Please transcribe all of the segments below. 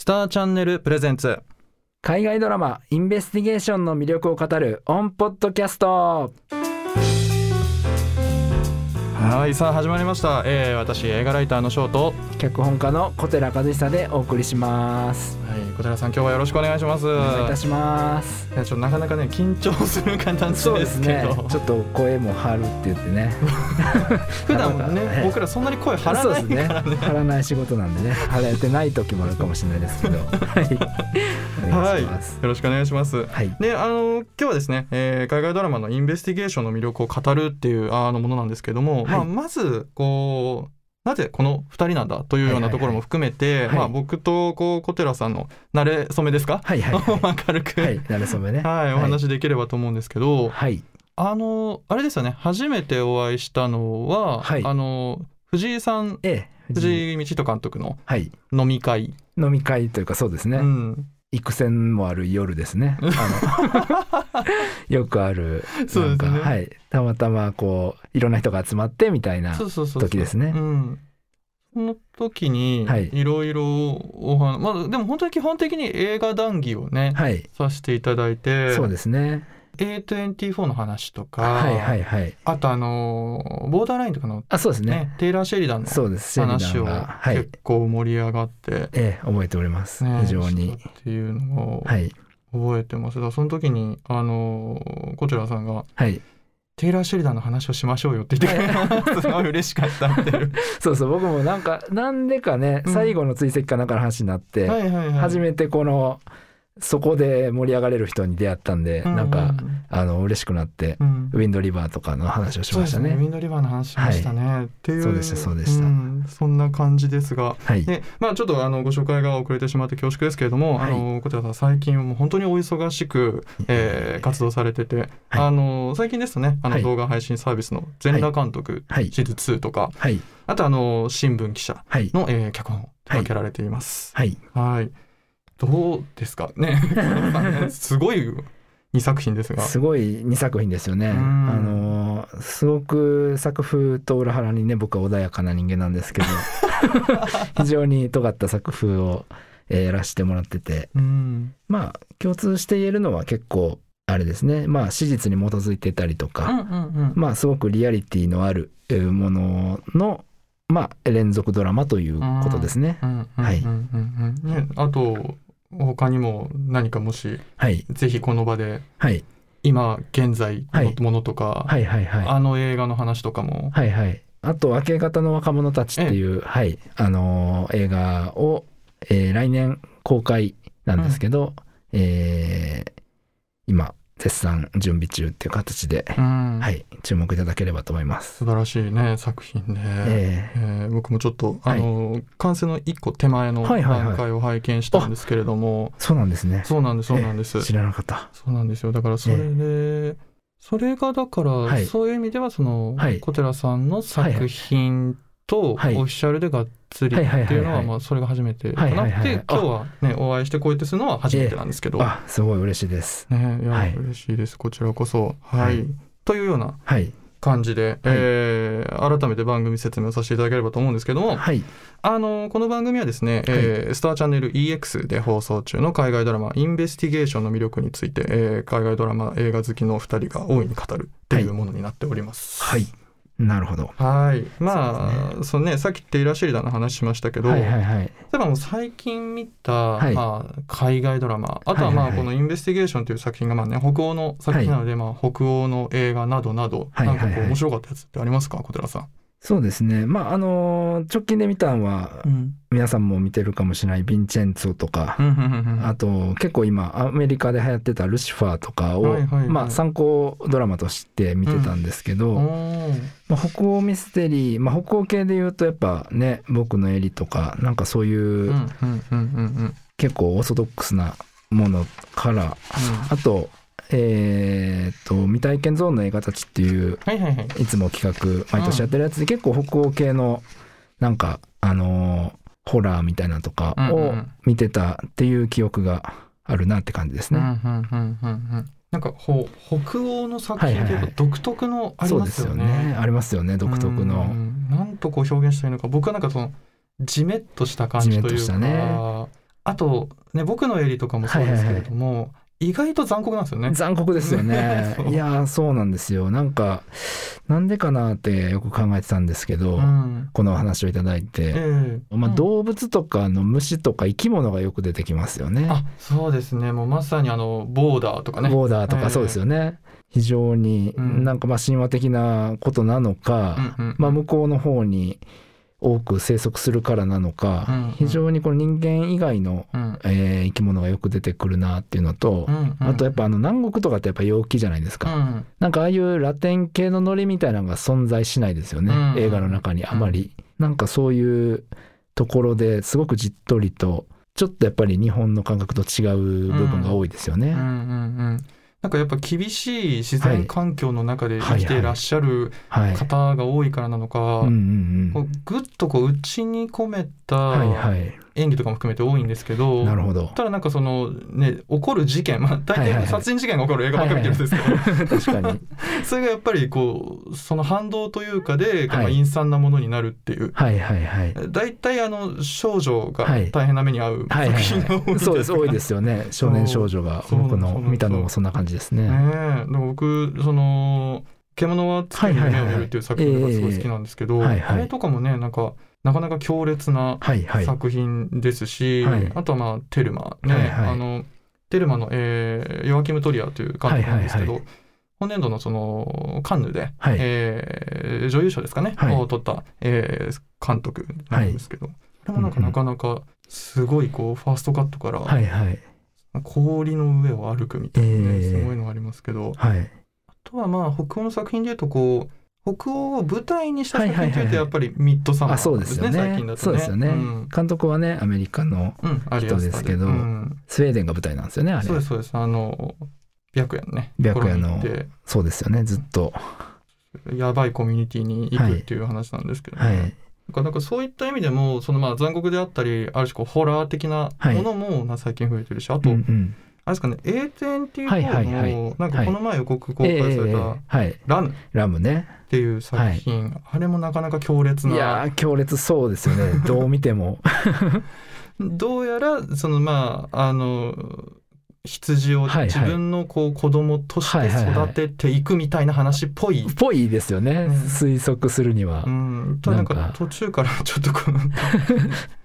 スターチャンネルプレゼンツ。海外ドラマインベスティゲーションの魅力を語るオンポッドキャスト。はいさあ始まりました、えー、私映画ライターのショート。は脚本家の小寺和久でお送りします。い小寺さん今日はよろしくお願いします。お願いいたします。いやちょっとなかなかね緊張する感じそうでですけどちょっと声も張るって言ってね。普段ねはい 僕らそんなに声張らないからね。張らない仕事なんでね。張れてない時もあるかもしれないですけど。はい。はい。いよろしくお願いします。はい。であの今日はですね、えー海外ドラマのインベスティゲーションの魅力を語るっていうあのものなんですけども、はいまあ、まずこうなぜこの2人なんだというようなところも含めて、はいまあ、僕とこう小寺さんの慣れ初めですか、はいはいは明 るく、いはいなれそめね。はい、お話できればと思うんですけど、はい。あのあれですよね初めてお会いしたのは、はい。あの藤井さんええ藤井道人監督のはい。飲み会、飲み会というかそうですね、うん、幾千もある夜ですね。あの よくあるそうですね。なんかはい。たまたまこういろんな人が集まってみたいな時ですね。うん、その時にはい。いろいろお話、まあでも本当に基本的に映画談義をね、はい。させていただいてそうですね A24 の話とか、はいはいはい。あとあのボーダーラインとかの、あそうですね。ねテイラー・シェリダンのそうです。シェリ話を結構盛り上がって、ええ覚えております、ね非常に。っていうのをはい。覚えてます。だからその時にあのこちらさんがはい。テイラー・シェリダンの話をしましょうよって言ってくれてすごい嬉しかったっていう。そうそう。僕もなんかなんでかね、うん。最後の追跡かなんかの話になって、はいはいはい。初めてこのそこで盛り上がれる人に出会ったんで、なんかあの嬉しくなって、うん、ウィンドリバーとかの話をしましたね。そうですウィンドリバーの話しましたね。っていうそうでしたそうでした。ん。そんな感じですが。はい。でまあ、ちょっとあのご紹介が遅れてしまって恐縮ですけれども、はい。あのこちらさん最近はもう本当にお忙しく、えー活動されてて、はい。あの最近ですとねあはい。の動画配信サービスの全裸監督、はい。シーズン2とかはい。あとあの新聞記者はい。の、えー脚本を手掛けられています。はい。はい、どうですか？ね。すごい2作品ですが。すごい2作品ですよね。うん。あのすごく作風と裏腹にね僕は穏やかな人間なんですけど 非常に尖った作風を、えーやらせてもらってて。うん。まあ共通して言えるのは結構あれですね。まあ史実に基づいてたりとうんか、うんうん。まあすごくリアリティのあるえーもののまあ連続ドラマということですね。はい。あと他にも何かもしはい。ぜひこの場ではい。今現在はいのものとか、はい。はい。はい。あの映画の話とかも、はい。はい。あと、明け方の若者たちっていう、はい、あのー映画を、えー来年公開なんですけど、えー今、絶賛準備中っていう形で、うん。はい、注目いただければと思います。素晴らしいね作品で、ええ。ー僕もちょっとあの、完成の一個手前のはいはいはい。段階を拝見したんですけれども、ーそうなんですね。そうなんですそうなんです、知らなかった。そうなんですよ。だからそれで、それがだから、はい。そういう意味ではその、はい。小寺さんの作品とオフはい。ィシャルでがっつりってはいはいはいはい。いうのはまあそれが初めてかな。はいはいはいって今日はねお会いしてこうやってするのは初めてなんですけど、あ、すごい嬉しいです。ねいや、はい。嬉しいです。こちらこそ。はい、はい。というようなはい。感じで、えー改めて番組説明をさせていただければと思うんですけども、はい。あのこの番組はですね、えースターチャンネル EX で放送中の海外ドラマ「インベスティゲーション」の魅力について、えー海外ドラマ映画好きの2人が大いに語るっていうものになっております。はい。なるほど。はいまあそのねさっきテイラー・シェリダンの話しましたけど、はいはいはい。例えばもう最近見た、はいまあ、海外ドラマあとはまはいはいはいあこの「インベスティゲーション」という作品がまあ、ね、北欧の作品なので、まあ、北欧の映画などなど、はいはいはいなんかこう面白かったやつってありますか小寺さん？そうですね。まあ、あのー直近で見たのは、うん。皆さんも見てるかもしれないヴィンチェンツォとか、あと結構今アメリカで流行ってたルシファーとかを、はいはいはいまあ参考ドラマとして見てたんですけど、おーまあ、北欧ミステリー、まあ、北欧系で言うとやっぱね僕のエリとかなんかそういううん。うん。うん。うん。うん。結構オーソドックスなものからあとえーっと未体験ゾーンの映画たちっていうはいはいはい。いつも企画毎年やってるやつで結構北欧系のなんかあのーホラーみたいなのとかをうんうん見てたっていう記憶があるなって感じですうんうね。んうんうんうん。なんかほ北欧の作品というかはいはいはい独特のありますよね。よね。ありますよね独特うの。んなんとこう表現したいのか僕はなんかそのジメッとした感じというか、あとね僕のエリとかもそうですけれども、意外と残酷なんですよね。残酷ですよね。いやーそうなんですよ。なんかなんでかなってよく考えてたんですけど、うん。このお話をいただいて、ええ。まあ、うん。動物とかの虫とか生き物がよく出てきますよね。あそうですね。もうまさにあのボーダーとかね。ボーダーとかそうですよね。非常にうん。なんかまあ神話的なことなのか、うんうん。まあ、向こうの方に多く生息するからなのか、うんうん。非常にこの人間以外の、うん。えー生き物がよく出てくるなっていうのと、うんうん。あとやっぱあの南国とかってやっぱ陽気じゃないですか、うん。なんかああいうラテン系のノリみたいなのが存在しないですよね、うん。映画の中にあまり、なんかそういうところですごくじっとりとちょっとやっぱり日本の感覚と違う部分が多いですよね、うんうんうんなんかやっぱ厳しい自然環境の中で生きていらっしゃるはい、方が多いからなのか、ぐっとこう内に込めはいたはい演技とかも含めて多いんですけど、なるほど。ただなんかそのね起こる事件まあ大はいはいはい。体殺人事件が起こる映画ばっかり見てるんですけど、確かに。それがやっぱりこうその反動というかで、はい。まあ陰惨なものになるっていう。はいはいはい。大体あの少女がはい。大変な目に遭うはいはい作品が多いんはい、そうです多いですよよね。少年少女が僕の見たのもそんな感じですね。ね僕その「獣は月に夢を見る」っていう作品がすごい好きなんですけど、はいはいはい。あれとかもねなんかなかなか強烈なはいはい。作品ですし、はい。あとはまあテルマね、はいはい。あのテルマの、えーヨアキム・トリアという監督なんですけど、はい本年度のそのカンヌで、はい。えー女優賞ですかね、はい。を取った、えー監督なんですけど、これもなんかなかなかすごいこうファーストカットからはいはい。氷の上を歩くみたいなね、えー。すごいのがありますけどはい。あとはまあ北欧の作品でいうとこう北欧を舞台にした作品というはいはいはい。はいとやっぱりミッドサマーあそうですよね。最近だとね。そうですよね、うん。監督はねアメリカの人ですけどうん。スウェーデンが舞台なんですよねあれ。そうですそうです。あの白夜のね白夜のそうですよねずっと。やばいコミュニティに行くっていう話なんですけど、ね。はい。なんかなんかそういった意味でもそのまあ残酷であったりある種こうホラー的なものもな最近増えてるし、あと、うんうんあれですかね A 点っていう方の、なんかこの前予告公開されたええはい「ラム」っラムね。ていう作品、あれもなかなか強烈いや強烈そうですよね。どう見ても。どうやらそのまああの羊を自分のこう子供として育てていくみたいな話っぽい。ぽいですよね、うん。推測するには、うん、ただなんかなんか。途中からちょっとこの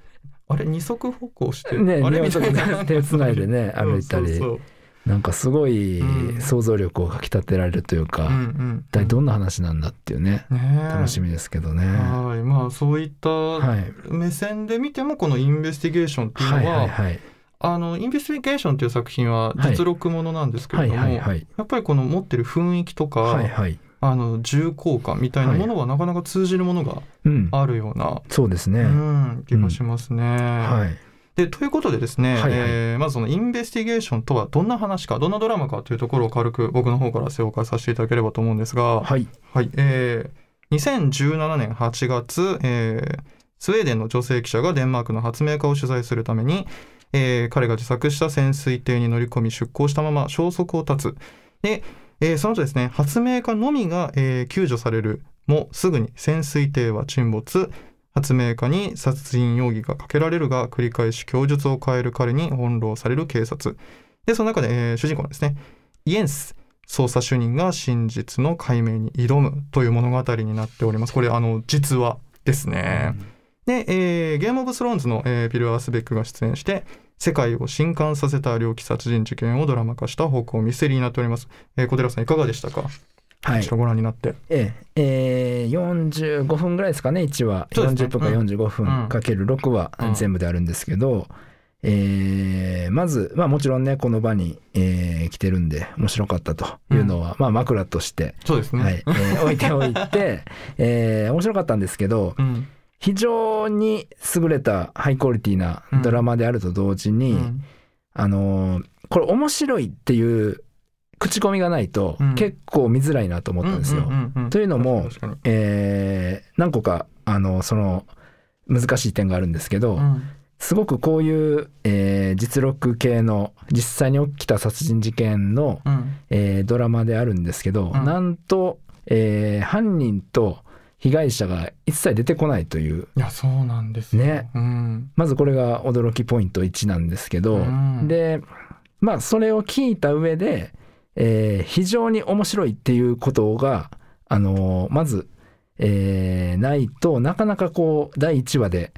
あれ二足歩行して、ねあれ？み二足たいな。手つないでね歩いたり。そうなんかすごいうん。想像力をかきたてられるというか、そううんうん。一体どんな話なんだっていうね、ねえ。楽しみですけどね。はい。まあそういったはい。目線で見てもこのインベスティゲーションっていうのは、はいはいはい。あのインベスティゲーションっていう作品は実録ものなんですけはいれども、やっぱりこの持ってる雰囲気とか、はいはいあの重厚感みたいなものはなかなか通じるものがうん。あるような、そうですね、うん、気がしますね。はい。でということでですね、はいはい。えーまずそのインベスティゲーションとはどんな話かどんなドラマかというところを軽く僕の方から紹介させていただければと思うんですが、はい。はいえー2017年8月、えースウェーデンの女性記者がデンマークの発明家を取材するために、えー彼が自作した潜水艇に乗り込み出港したまま消息を絶つ。で、えーその後ですね発明家のみが、えー救助される。もすぐに潜水艇は沈没。発明家に殺人容疑がかけられるが繰り返し供述を変える彼に翻弄される警察。でその中で、えー主人公のですねイエンス捜査主任が真実の解明に挑むという物語になっております。これあの実話ですね、で、えーゲームオブスローンズの、えーピル・アースベックが出演して世界を震撼させた猟奇殺人事件をドラマ化した方向ミステリーになっております、えー小寺さんいかがでしたか、はい。こちらご覧になって。ええ。えー、45分ぐらいですかね1話、ね。40分か45分かける6話うん。全部であるんですけど、えーまず、まあ、もちろんねこの場に、えー来てるんで面白かったというのは、まあ、枕として、そうですね、はい。えー置いておいて、えー面白かったんですけどうん非常に優れたハイクオリティなドラマであると同時に、うん。あのーこれ面白いっていう口コミがないとうん。結構見づらいなと思ったんですよ。というのもえー何個かあのその難しい点があるんですけど、うん。すごくこういう、えー実録系の実際に起きた殺人事件の、うん。えードラマであるんですけど、うん。なんと、えー犯人と被害者が一切出てこないという。いやそうなんですよ。ね。うん。まずこれが驚きポイント1なんですけど、うん。でまあそれを聞いた上で、えー非常に面白いっていうことが、あのーまず、えーないとなかなかこう第1話で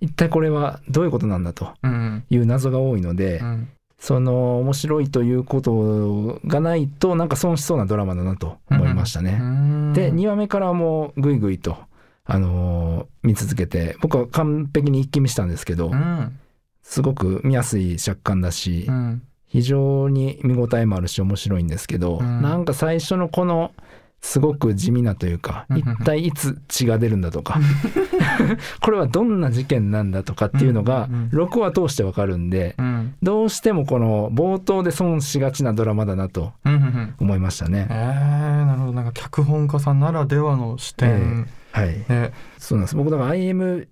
一体これはどういうことなんだとうん。いう謎が多いので、うんその面白いということがないとなんか損しそうなドラマだなと思いましたね。うんで2話目からはもうぐいぐいと、あのー見続けて僕は完璧に一気見したんですけど、うん。すごく見やすい尺感だし、うん。非常に見応えもあるし面白いんですけど、うん。なんか最初のこのすごく地味なというか、うん。一体いつ血が出るんだとか。これはどんな事件なんだとかっていうのがうんうん6話通してわかるんでうん。どうしてもこの冒頭で損しがちなドラマだなと思いましたね。え。ー、なるほど。なんか脚本家さんならではの視点、はい、ね。そうなんです。僕だから IMDB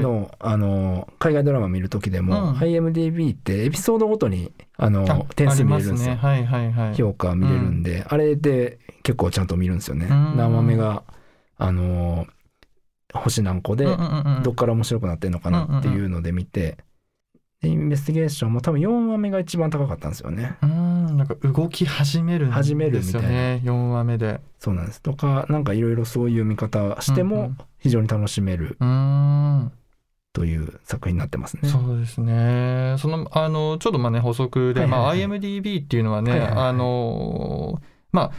の,、あの海外ドラマ見る時でも、うん。IMDB ってエピソードごとにあのあ点数見れるんですよ。ね。はいはいはい。評価見れるんで、あれで結構ちゃんと見るんですよね。うん。何話目があの星何個でうんうんうんどっから面白くなってるのかなっていうので見て、でインベスティゲーションも多分4話目が一番高かったんですよね。うんなんか動き始めるん始めるですよね4話目で。そうなんです。とかなんかいろいろそういう見方しても非常に楽しめるうん。という作品になってますね。そうですね。そのあのちょっとまあね補足で、はいはいはい。まあ、IMDB っていうのはね、はいはいはい。あのまあ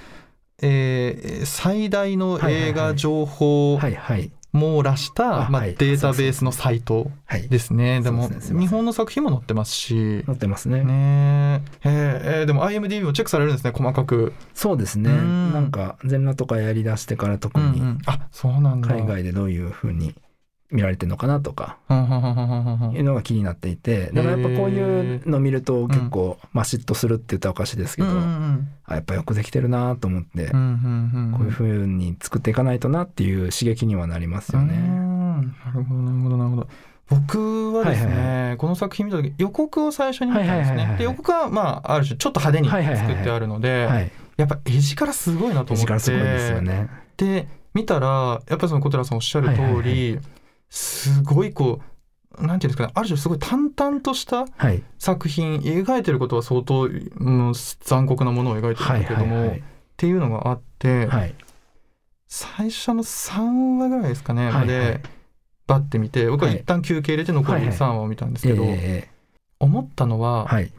えー最大の映画情報はいはい網羅した、まあデータベースのサイトはい。ですね。でも日本の作品も載ってますし。載ってますね。ねええーでも IMDB もチェックされるんですね細かく。そうですね。うんなんか全裸とかやりだしてから特にうんうんあそうなんだ。海外でどういう風に見られてるのかなとか。うんうんうんうんうんいうのが気になっていて。だからやっぱこういうの見ると結構、まあ嫉妬するって言ったらおかしいですけど、うんうんあやっぱよくできてるなと思って、うんうんうんこういう風に作っていかないとなっていう刺激にはなりますようね。んなるほどなるほどなるほど。僕はですね、はいはいこの作品見た時予告を最初に見たんですはいはいはいはい。ねで予告はまあある種ちょっと派手に作ってあるので、はい、やっぱ絵力すごいなと思って。時間すごいですよね。で見たらやっぱりその小寺さんおっしゃる通り、はいはいはすごいこうなんていうんですかねある種すごい淡々としたはい、作品描いてることは相当、うん、残酷なものを描いてるんはいだけども、はいはいっていうのがあって、はい。最初の3話ぐらいですかね、はいはい。までバッて見て僕ははい。一旦休憩入れて残りはいはい3話を見たんですえけど、え。思ったのは、はい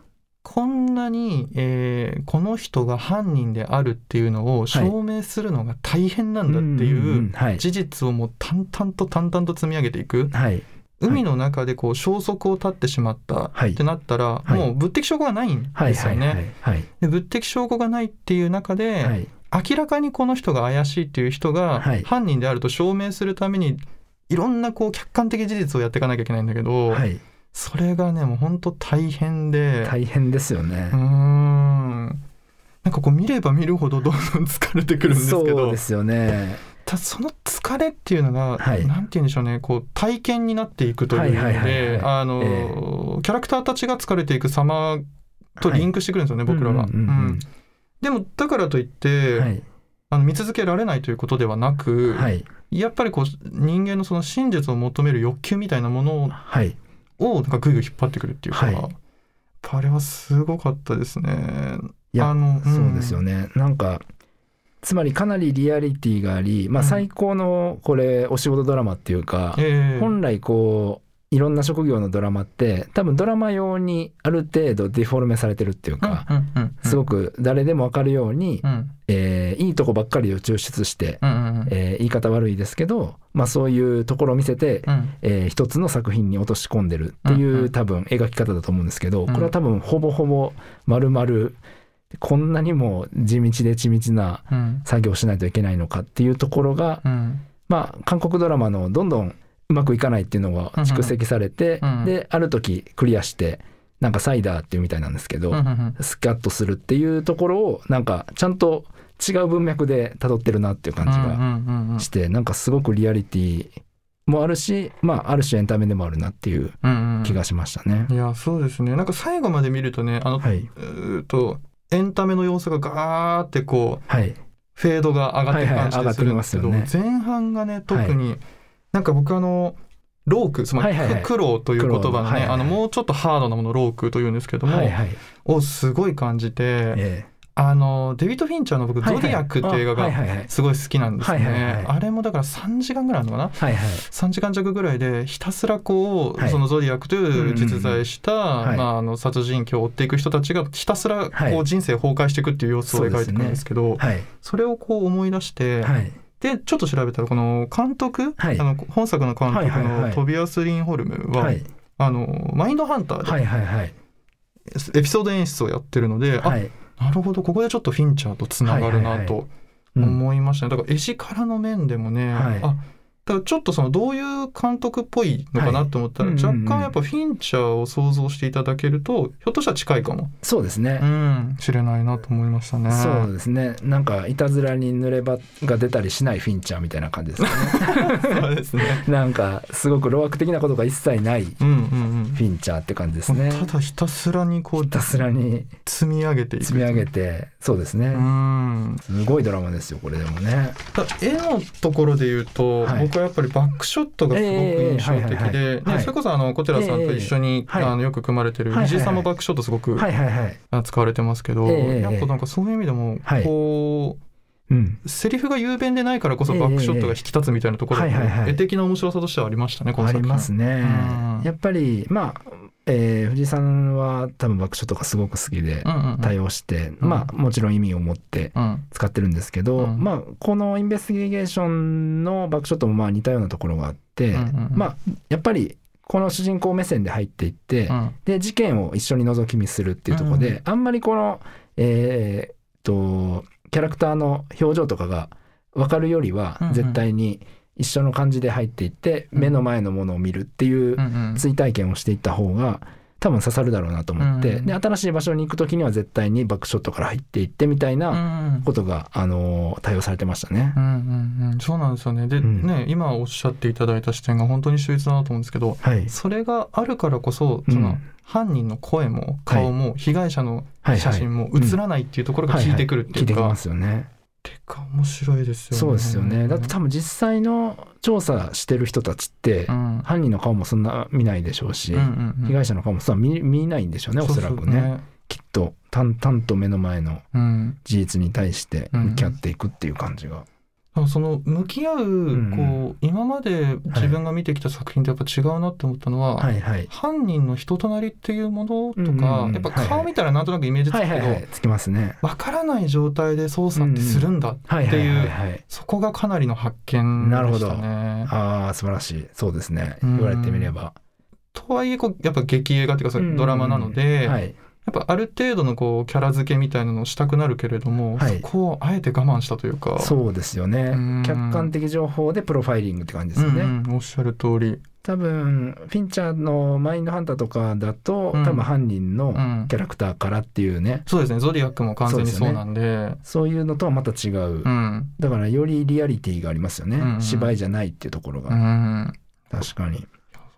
こんなに、えーこの人が犯人であるっていうのを証明するのが大変なんだっていう事実をもう淡々と淡々と積み上げていく。はい。海の中でこう消息を絶ってしまったはい。ってなったら、はい。もう物的証拠がないんですよね。で物的証拠がないっていう中で、はい。明らかにこの人が怪しいっていう人がはい。犯人であると証明するためにいろんなこう客観的事実をやっていかなきゃいけないんだけど、はいそれがねもう本当大変で、大変ですよね。うー。ん。なんかこう見れば見るほどどんどん疲れてくるんですけそうどですよね。ただその疲れっていうのが、はい。なんて言うんでしょうね。こう体験になっていくというあの、キャラクターたちが疲れていく様とリンクしてくるんですよね、僕らが。うんうんうんうん。でもだからといって、はい。あの見続けられないということではなく、はい。やっぱりこう人間のその真実を求める欲求みたいなものはいをなんかぐいぐい引っ張ってくるっていうか、はいあれはすごかったですね。いやあのそうですよね。ね。なんかつまりかなりリアリティがあり、まあうん最高のこれお仕事ドラマっていうか、ええ本来こういろんな職業のドラマって多分ドラマ用にある程度デフォルメされてるっていうか、すごく誰でもわかるように、うん。えーいいとこばっかりを抽出して、言い方悪いですけど、まあ、そういうところを見せて、うん。えー一つの作品に落とし込んでるっていう、うんうん。多分描き方だと思うんですけど、ん。これは多分ほぼほぼ丸々こんなにも地道で緻密なうん。作業をしないといけないのかっていうところが、うん。まあ韓国ドラマのどんどんうまくいかないっていうのが蓄積されて、うんである時クリアしてなんかサイダーっていうみたいなんですけど、うんうんスキャッとするっていうところをなんかちゃんと違う文脈で辿ってるなっていう感じがうんうんうんして、なんかすごくリアリティもあるし、まあ、ある種エンタメでもあるなっていううんうん気がしましたね。いやそうですね。なんか最後まで見るとねあの、はい、とエンタメの要素がガーってこうはい、フェードが上がっていく感じでするんですけど、はいはい上がって前半がね特に、なんか僕あのロークつまり苦労という言葉のね、あのもうちょっとハードなものをロークというんですけども、はいはいをすごい感じて、えあのデビッド・フィンチャーの僕「はいはいゾディアック」っていう映画がすごい好きなんですね、あれもだから3時間ぐらいあるのかな？はいはい。3時間弱ぐらいでひたすらこう、はい。そのゾディアックという実在した、はい。まあ、あの殺人鬼を追っていく人たちがひたすらこはい。う人生崩壊していくっていう様子を描いていくんですけどそはい。れをこう思い出して、はいでちょっと調べたらこの監督、はい。あの本作の監督のトビアス・リンホルムは、はい。あのマインドハンターではいはいはい。エピソード演出をやってるので、はい。あなるほどここでちょっとフィンチャーとつながるなと。うん。思いましたね、だから絵力の面でもね、はい。あちょっとそのどういう監督っぽいのかなと思ったら、はい。若干やっぱフィンチャーを想像していただけるとひょっとしたら近いかも、そうですね。うん、知れないなと思いましたね。そうですね。なんかいたずらに濡れ場が出たりしないフィンチャーみたいな感じですよね。そうですね。なんかすごく老悪的なことが一切ないフうんうんうん。ィンチャーって感じですね。ただひたすらにこうひたすらに。積み上げていく。積み上げて。そうですね。うん。すごいドラマですよこれでもね。ただ絵のところで言うと、はい。僕はやっぱりバックショットがすごく印象的で、それこそあのこちらさんと一緒に、あのよく組まれてる藤井さんもバックショットすごくはいはいはい。使われてますけど、ええやっぱなんかそういう意味でもはい。こう、うん。セリフが雄弁でないからこそバックショットが引き立つみたいなところ絵的な面白さとしてはありましたねこのあ作品。りますね。うん。やっぱりまあえー藤井さんは多分バックショットがすごく好きでうんうんうん。対応してうん。まあもちろん意味を持ってうん。使ってるんですけど、うん。まあこのインベスティゲーションのバックショットもまあ似たようなところがあって、うんうんうん。まあやっぱりこの主人公目線で入っていって、うん。で事件を一緒に覗き見するっていうところで、うんあんまりこのえーっとキャラクターの表情とかが分かるよりはうんうん。絶対に一緒の感じで入っていって、うん。目の前のものを見るっていううんうん。追体験をしていった方が多分刺さるだろうなと思って、うんで新しい場所に行く時には絶対にバックショットから入っていってみたいなうんことが、あのー対応されてましたね。うんうんうん。そうなんですよね。で、うん。ね今おっしゃっていただいた視点が本当に秀逸だなと思うんですけどはい、それがあるからこそうん。その、犯人の声も顔も被害者のはい写真も映らないっていうところが効いてくるっていうか、聞いてきますよね。てか面白いですよね。そうですよね。だって多分実際の調査してる人たちって、うん。犯人の顔もそんな見ないでしょうし、うんうんうん。被害者の顔もそんな見見ないんでしょうねおそらくね。そうきっと淡々と目の前のうん、事実に対して向き合っていくっていう感じが、だからその向き合う、んこう今まで自分が見てきた作品とやっぱ違うなって思ったのは、はいはい。犯人の人となりっていうものとか、やっぱ顔見たらなんとなくイメージつくけど、つきますね。わからない状態で捜査ってするんだ、はいはいはいはい。そこがかなりの発見でしたね。ああ素晴らしい。そうですね。うん言われてみれば、とはいえこうやっぱ劇映画っていうかそれうん。ドラマなので、はいやっぱある程度のこうキャラ付けみたいなのをしたくなるけれども、はい。そこをあえて我慢したというか。そうですよね。うん。客観的情報でプロファイリングって感じですよね、うんうんおっしゃる通り、多分フィンチャーのマインドハンターとかだと、うん。多分犯人のうん。キャラクターからっていうね、そうですね。ゾディアックも完全にそうなんで。そういうのとはまた違う、うん。だからよりリアリティがありますよね、うんうん。芝居じゃないっていうところが、うん。確かに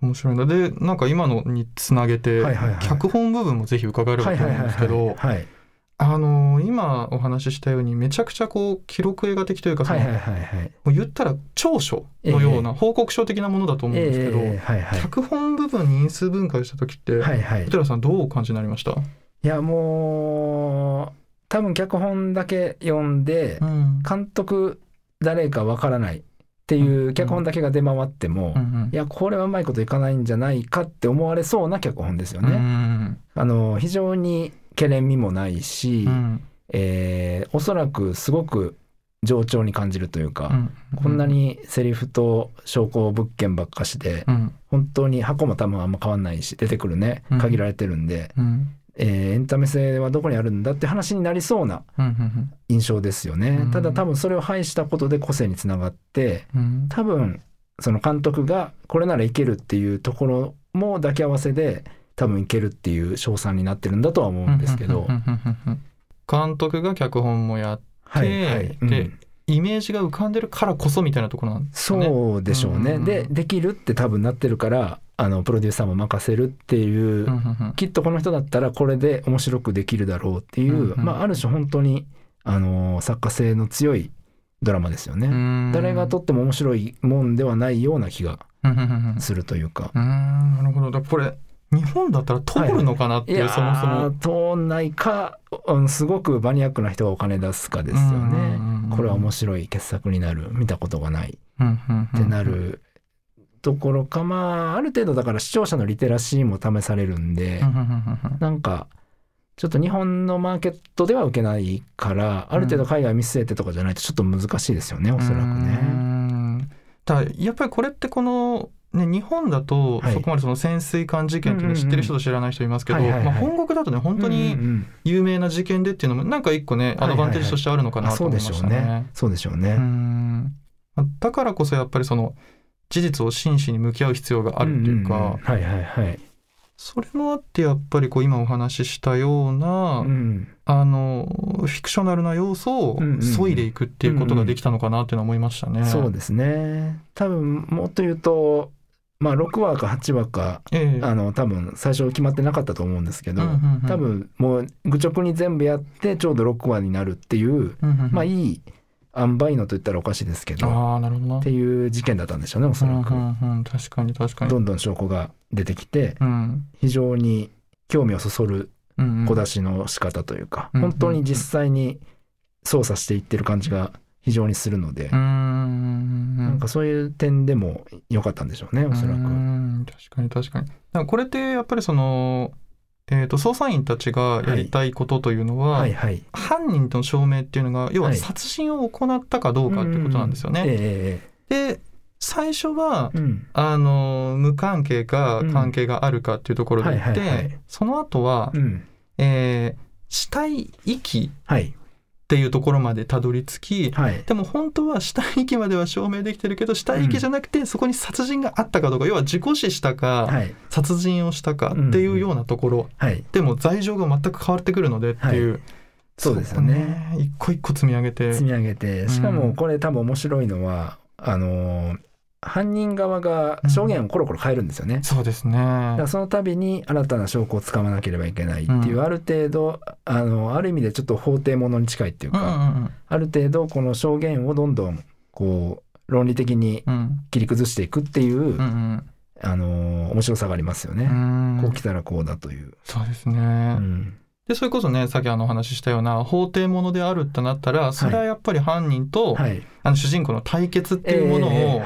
面白いんだ。でなんか今のにつなげて、脚本部分もぜひ伺えればと思うんですけどはいあの今お話ししたようにめちゃくちゃこう記録映画的というかその、もう言ったら長所のような報告書的なものだと思うんですけど、脚本部分に因数分解した時って、は寺さんどうお感じになりました、いやもう多分脚本だけ読んでん。監督誰かわからないっていう脚本だけが出回っても、うんいやこれはうまいこといかないんじゃないかって思われそうな脚本ですようんね。うん。あの非常に懸念味もないし、うん。えーおそらくすごく冗長に感じるというか、うん。こんなにセリフと証拠物件ばっかしで、うん。本当に箱も多分あんま変わんないし出てくるねうん。限られてるんで、うんえーエンタメ性はどこにあるんだって話になりそうなうん印象ですよね、うん。ただ多分それを排したことで個性につながってうん。多分その監督がこれならいけるっていうところも抱き合わせで多分いけるっていう賞賛になってるんだとは思うんですけど、監督が脚本もやっはいはい、うん。でイメージが浮かんでるからこそみたいなところなんですかね。そうでしょうね、うん。でできるって多分なってるからあのプロデューサーも任せるっていう、きっとこの人だったらこれで面白くできるだろうっていう、まあ、ある種本当にあの作家性の強いドラマですよね。誰が撮っても面白いもんではないような気がするというか。うんなるほど。だこれ日本だったら通るのかなっていう、はい、そもそも。通んないか、うん、すごくマニアックな人がお金出すかですよね。これは面白い傑作になる見たことがない。ってなるところかまあある程度だから視聴者のリテラシーも試されるんでなんかちょっと日本のマーケットでは受けないからある程度海外見据えてとかじゃないとちょっと難しいですよね、おそらくね。ただやっぱりこれってこのね、日本だとそこまでその潜水艦事件っていうのを知ってる人と知らない人いますけど、まあ、本国だとね本当に有名な事件でっていうのもなんか一個ねアドバンテージとしてあるのかなと思いましたね。そうでしょうね。だからこそやっぱりその事実を真摯に向き合う必要があるっていうか、はいはいはい、それもあってやっぱりこう今お話ししたような、うん、あのフィクショナルな要素を削いでいくっていうことができたのかなっていうのは思いましたね。そうですね。多分もっと言うとまあ、6話か8話か、ええ、あの多分最初決まってなかったと思うんですけど、うんうんうん、多分もう愚直に全部やってちょうど6話になるっていう、うんうんうん、まあいい塩梅のと言ったらおかしいですけどあなるほどっていう事件だったんでしょうねおそらく、うんうんうん、確かに確かに。どんどん証拠が出てきて、うん、非常に興味をそそる小出しの仕方というか、うんうん、本当に実際に操作していってる感じが非常にするので、うん、なんかそういう点でも良かったんでしょうねおそらく。確かに確かに。これってやっぱりそのえーと、捜査員たちがやりたいことというのは、はい。はいはい、犯人との証明っていうのが要は殺人を行ったかどうかってことなんですよね。はいえー、で最初は、うん、あの無関係か関係があるかっていうところで言って、その後は、うん、えー、死体遺棄っていうところまでたどり着き、はい、でも本当は死体遺棄までは証明できてるけど死体遺棄じゃなくてそこに殺人があったかどうか、要は事故死したか、はい、殺人をしたかっていうようなところ、はい、でも罪状が全く変わってくるのでっていう。そうですよね。一個一個積み上げて。積み上げて。しかもこれ多分面白いのは、あの犯人側が証言をコロコロ変えるんですよね。うん、そうですね。だからその度に新たな証拠をつかまなければいけないっていう、うん、ある程度あのある意味でちょっと法廷ものに近いっていうか、ある程度この証言をどんどんこう論理的に切り崩していくっていう、うんうん、あの面白さがありますよね。こう来たらこうだという。そうですね。うんでそれこそねさっきあの話したような法廷ものであるってなったらそれはやっぱり犯人と、はい、あの主人公の対決っていうものを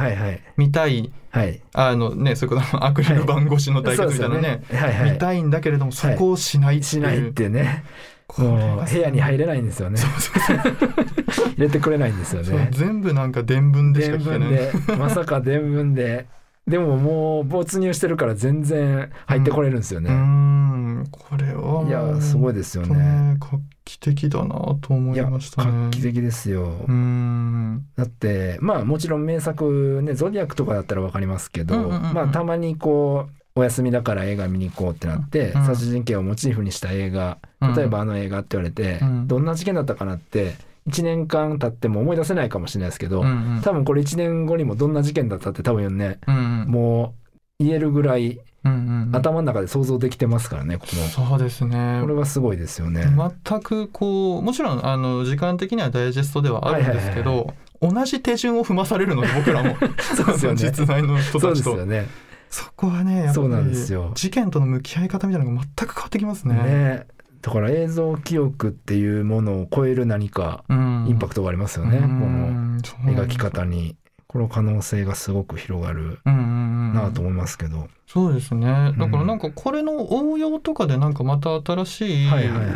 見たい、はい、あのねそれこそアクリル板越しの対決みたいなね,、はい見たいんだけれどもそこをしないっていう、しないってねもう部屋に入れないんですよね。入れてくれないんですよね。全部なんか伝聞でしか聞けない。まさか伝聞で。でももう没入してるから全然入ってこれるんですよね。うん。これはいやすごいですよね。画期的だなと思いましたね。画期的ですよ。だってまあもちろん名作ねゾディアックとかだったら分かりますけど、うんうんうん、まあたまにこうお休みだから映画見に行こうってなって、うん、殺人鬼をモチーフにした映画例えばあの映画って言われて、うん、どんな事件だったかなって1年間経っても思い出せないかもしれないですけど、うんうん、多分これ1年後にもどんな事件だったって多分ね、うんうん、もう言えるぐらい頭の中で想像できてますからねこのそうですね。これはすごいですよね。全くこうもちろんあの時間的にはダイジェストではあるんですけど、はいはいはい。同じ手順を踏まされるので僕らも そうですよ、ね、実在の人たちと。ね、そこはねやっぱり事件との向き合い方みたいなのが全く変わってきますね。ねだから映像記憶っていうものを超える何かインパクトがありますよね、この描き方に。この可能性がすごく広がるなと思いますけど。そうですね。だからなんかこれの応用とかでなんかまた新しい、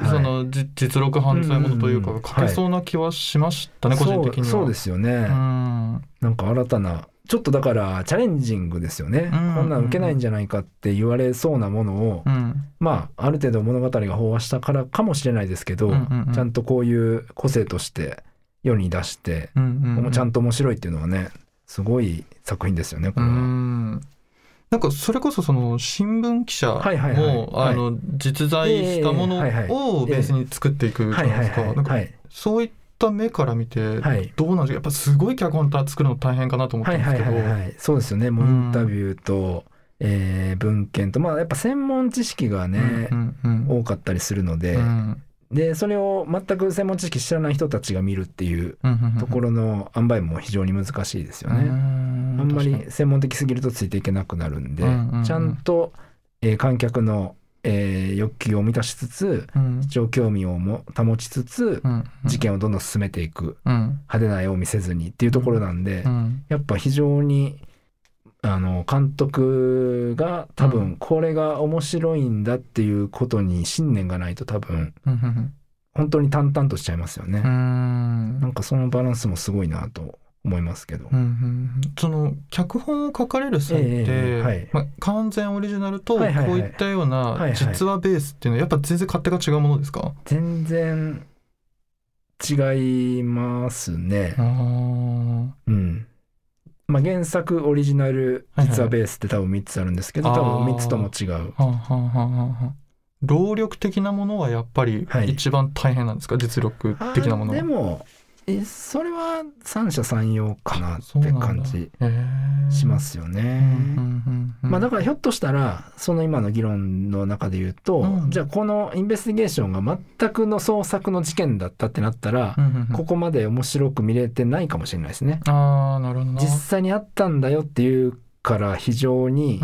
その実録犯罪ものというか書けそうな気はしましたね、個人的には。そうですよね。なんか新たなちょっとだからチャレンジングですよね、こんなん受けないんじゃないかって言われそうなものを、うん、まあある程度物語が飽和したからかもしれないですけど、うんうんうん、ちゃんとこういう個性として世に出して、うんうんうん、ちゃんと面白いっていうのはねすごい作品ですよねこれは。なんかそれこそその新聞記者もあの実在したものをベースに作っていくじゃないですか。なんかそういった目から見てどうなんですか。やっぱすごい脚本作るの大変かなと思ってますけど。そうですよね。もうインタビューと、えー、文献と。まあやっぱ専門知識がね、多かったりするので、でそれを全く専門知識知らない人たちが見るっていううんうんうんところの塩梅も非常に難しいですよね。ああんまり専門的すぎるとついていけなくなるんで、うんうんうん。ちゃんと、えー観客の、えー欲求を満たしつつうん。視聴興味をも保ちつつうん。事件をどんどん進めていく。うん。派手な絵を見せずにっていうところなんで、うん。やっぱ非常にあの監督が多う分これが面白いんだっていうことに信念がないと多分うん。本当に淡々としちゃいますよね。うん。なんかそのバランスもすごいなと思いますけど。うんうんその脚本を書かれる際って、ええはい。まあ、完全オリジナルとこうはいはいはい。いったようはいはない。実話ベースっていうのはやっぱ全然勝手が違うものですか、全然違いますね。あうん。まあ原作オリジナルはいはい。実話ベースって多分3つあるんですけど、あー。多分3つとも違う。労力的なものはやっぱりはい。一番大変なんですか、実力的なものは。でもえそれは三者三様かなって感じしますよね。まあだからひょっとしたらその今の議論の中で言うと、うん。じゃあこのインベスティゲーションが全くの創作の事件だったってなったらここまで面白く見れてないかもしれないですね。ああなるほどな。実際にあったんだよっていうから非常に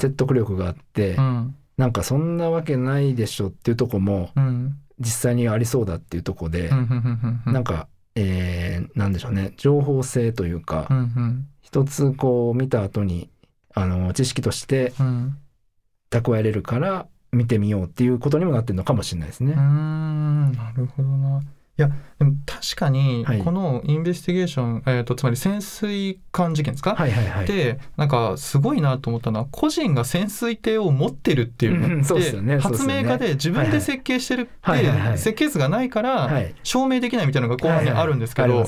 説得力があって、うん。なんかそんなわけないでしょっていうとこもうん。実際にありそうだっていうとこでうなんか、えーなんでしょうね情報性というか、うんうん一つこう見た後にあの知識としてうん蓄えれるから見てみようっていうことにもなってるのかもしれないですねうー。んなるほどな。いや確かにはい。このインベスティゲーション、えー、とつまり潜水艦事件ですか、はいはいはい。でなんかすごいなと思ったのは個人が潜水艇を持ってるっていううんそうですよね発明家で自分で設計してるって、はいはいはい。設計図がないからはい。証明できないみたいなのが後半にあるんですけど。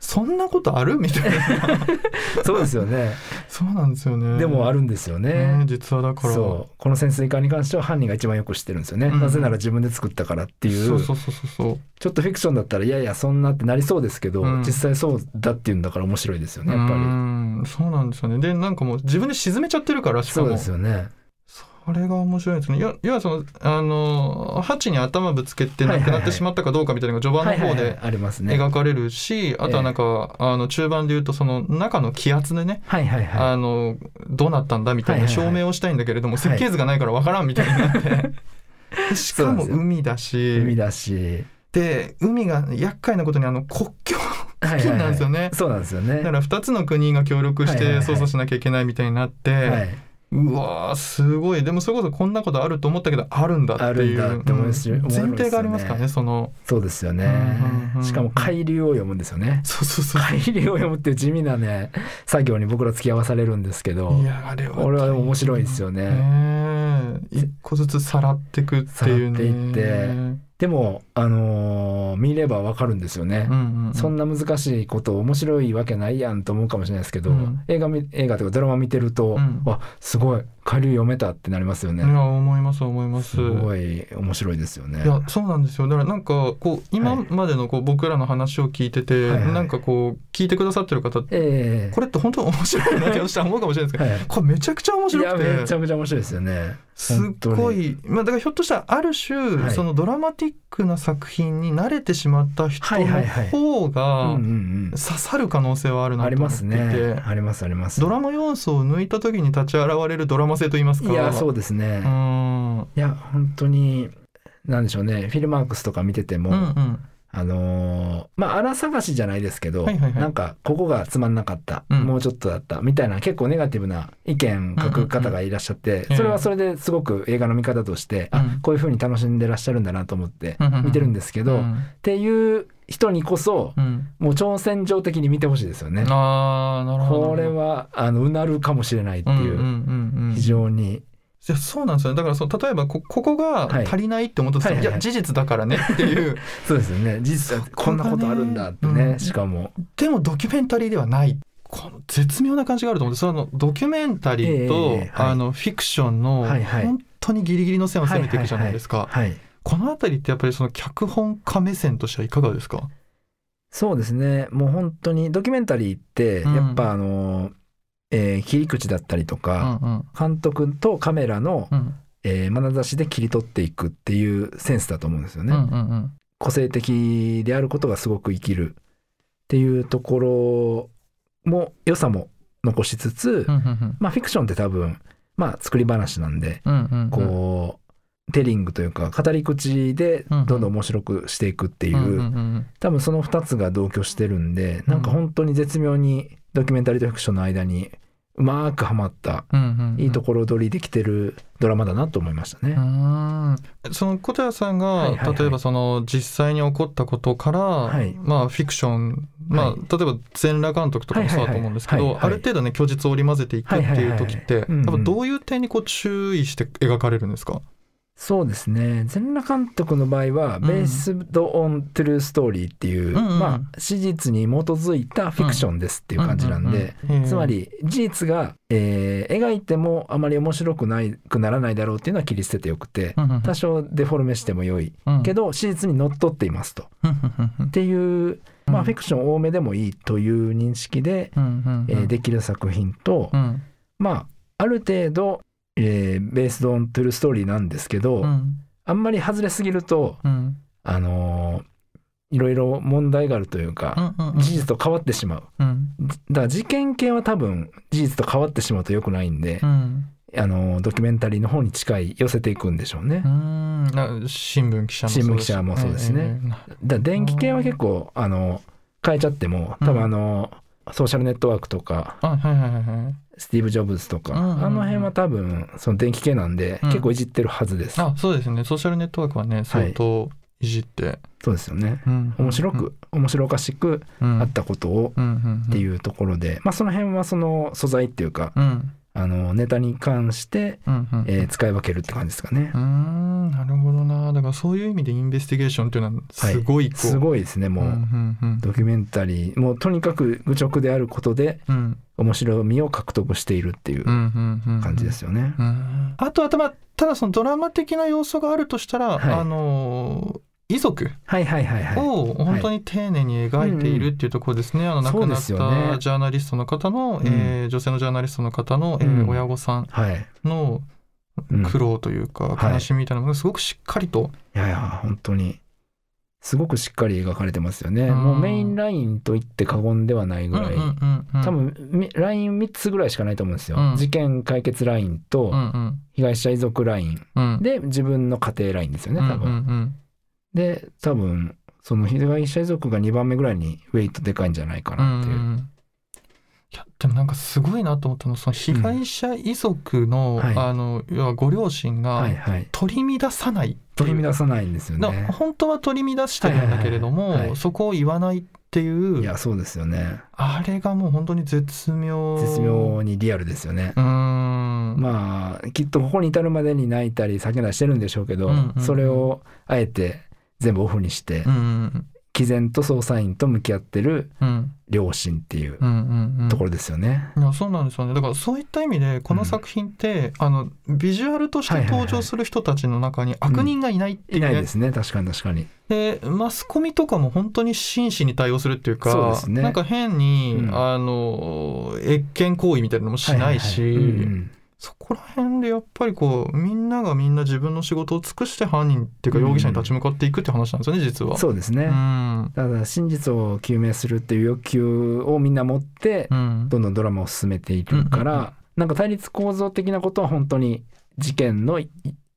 そんなことある？みたいな。そうですよね。そうなんですよね。でもあるるんですよね。ね。実はだから。この潜水艦に関しては犯人が一番よく知ってるんですよね、うん。なぜなら自分で作ったからっていう。そうそうそうそうそう。ちょっとフィクションだったらいやいやそんなってなりそうですけど、うん。実際そうだっていうんだから面白いですよねやっぱり、うん。そうなんですよね。でなんかもう自分で沈めちゃってるからしかも。そうですよね。それが面白いですね。いや要はそのあのハチに頭ぶつけて亡くなってしまったかどうかみたいなのが序盤の方で描かれるし、あとはなんか、あの中盤で言うとその中の気圧でね、はいはいはあのどうなったんだみたいな証明をしたいんだけれども、はい。設計図がないからわからんみたいになって。しかも海だいし。海だしで海が厄介なことにあの国境付近なんですよね、はいはいはいそうなんですよね。だから2つの国が協力してはいはいはい捜査しなきゃいけないみたいになって、はい、うわーすごい。でもそれこそこんなことあると思ったけどあるんだっていう。あるんだって思いますよ。うん。前提がありますからねその。そうですよね、うんうんうんしかも海流を読むんですよね。そうそうそう海流を読むっていう地味なね作業に僕ら付き合わされるんですけどいやあれは俺は面白いですよね。一個ずつさらってくっていうね。さらっていってでもあのー見ればわかるんですよね、うんうんうん、そんな難しいこと面白いわけないやんと思うかもしれないですけど、うん映画映画というかドラマ見てると、うんあすごい下流読めたってなりますよね、いや思います思います。すごい面白いですよね。いやそうなんですよ。だからなんかこう今までのこう僕らの話を聞いてて、はいはい。なんかこう聞いてくださってる方ってええ。これって本当に面白いなって私は思うかもしれないですけど、はい。これめちゃくちゃ面白くて。めちゃくちゃ面白いですよね。すっごい、まあ、だからひょっとしたらある種、はい。そのドラマティックな作品に慣れてしまった人はいはいはい。の方うんがうん刺さる可能性はあるうんありますなと思っていて、ねありますありますドラマ要素を抜いた時に立ち現れるドラマ性といいますか。いやそうですね、うん。いや本当になんでしょうね。フィルマークスとか見てても、うんうん。あのーまあ荒探しじゃないですけど、はいはいはい。なんかここがつまんなかった、うん。もうちょっとだったみたいな結構ネガティブな意見書く方がいらっしゃって、うんそれはそれですごく映画の見方として、うん。あこういう風に楽しんでらっしゃるんだなと思ってうんうんうん。見てるんですけど、っうん。ていう人にこそうん。もう挑戦状的に見てほしいですよね。あーなるほど。これはあのうなるかもしれないっていう、非常に。いやそうなんですよね。だからそう例えばこここがはい。足りないって思ったとしても、はいはいはい。いや事実だからねっていう。そうですよね。事実はこんなことあるんだってね、うん。しかも。でもドキュメンタリーではない。この絶妙な感じがあると思うんですそのドキュメンタリーと、ええはい。あのフィクションのはいはい。本当にギリギリの線を攻めていくじゃないですか、はいこの辺りってやっぱりその脚本家目線としてはいかがですか？そうですね。もう本当にドキュメンタリーってうん。やっぱあの、えー切り口だったりとか、うんうん。監督とカメラの、うん。えー、眼差しで切り取っていくっていうセンスだと思うんですよね。うんうんうん。個性的であることがすごく生きるっていうところも良さも残しつつ、うんうん。まあフィクションって多分まあ作り話なんで、うんうんうん。こうテリングというか語り口でどんどん面白くしていくっていう、うんうんうん多分その2つが同居してるんでなんか本当に絶妙にドキュメンタリーとフィクションの間にうまくはまったうんうんうん。いいところ取りできてるドラマだなと思いましたね。うん。その小谷さんが、はいはいはい。例えばその実際に起こったことから、はい。まあフィクション、まあ、はい。例えば全裸監督とかもそうだと思うんですけど、ある程度ね虚実を織り交ぜていくっていう時って、はいはいはいうんうん。やっぱどういう点にこう注意して描かれるんですか、そうですね。全裸監督の場合は、ん。ベースド・オン・トゥルー・ストーリーっていう、まあ史実に基づいたフィクションですっていう感じなんで、つまり事実が、えー描いてもあまり面白くないくならないだろうっていうのは切り捨ててよくて、多少デフォルメしても良い。うん。けど史実にのっとっていますと。っていう、まあ、うんフィクション多めでもいいという認識で、えーできる作品と、うん。まあある程度、えーベースドオン・トゥルー・ストーリーなんですけど、うん。あんまり外れすぎるとうん。あのーいろいろ問題があるというか、うんうんうん。事実と変わってしまう。うん。だから事件系は多分事実と変わってしまうと良くないんで、うん。あのードキュメンタリーの方に近い寄せていくんでしょうね。う新聞記者もそうです新聞記者もそうですね。えだから電気系は結構あの変えちゃっても多分あの、ソーシャルネットワークとかはいはいはいはいスティーブ・ジョブズとか、うんうんうん。あの辺は多分その電気系なんで、うん。結構いじってるはずです。あそうですね。ソーシャルネットワークはね相当いじって、そうですよね。うん面白く、面白おかしくうんあったことをうんうん。っていうところで、まあその辺はその素材っていうかうんあのネタに関して、うんうん。えー使い分けるって感じですかね。う。んなるほどな。だからそういう意味でインベスティゲーションっていうのはすごいこう、すごいですねもう、うんうんうん。ドキュメンタリーもうとにかく愚直であることでうん。面白みを獲得しているっていう感じですよね。うん。あとはたまただそのドラマ的な要素があるとしたら、はい。あの遺族。を本当に丁寧に描いているっていうところですね。あの亡くなったジャーナリストの方の、うん。えー女性のジャーナリストの方の、えーうん。親御さんはい。のうん。苦労というか、はい。悲しみみたいなものがすごくしっかりと、いやいや本当に。すごくしっかり描かれてますよね。うん。もうメインラインと言って過言ではないぐらい。多分みライン3つぐらいしかないと思うんですよ。うん。事件解決ラインと被害者遺族ライン。うん。で自分の家庭ラインですよね多分。うんうんで多分その被害者遺族が2番目ぐらいにウェイトでかいんじゃないかうんなっていう。うんいやでもなんかすごいなと思ったのはその被害者遺族の,、はいあの要はご両親が。取り乱さないっていう取り乱さないんですよなね。本当は取り乱してるんだけれども、はいはいはいはいそこを言わないっていういやそうですよね。あれがもう本当に絶妙絶妙にリアルですよね。うーんまあきっとここに至るまでに泣いたり叫んだりしてるんでしょうけど、うんうんうんそれをあえて全部オフにして、うんうん毅然と捜査員と向き合ってるうん。両親っていううんうんうん。ところですよね。いやそうなんですよね。だからそういった意味でこの作品って、あのビジュアルとして登場する人たちの中に悪人がいないっていう。ね、いないですね。確かに確かに。でマスコミとかも本当に真摯に対応するっていうかそうですね。なんか変に、うん。あの越権行為みたいなのもしないし、はいはいはい。うんうんそこら辺でやっぱりこうみんながみんな自分の仕事を尽くして犯人っていうかうん。容疑者に立ち向かっていくって話なんですよね実は。そうですね。うん。ただ真実を究明するっていう欲求をみんな持ってうん。どんどんドラマを進めているから、うんうんうん。なんか対立構造的なことは本当に事件の、い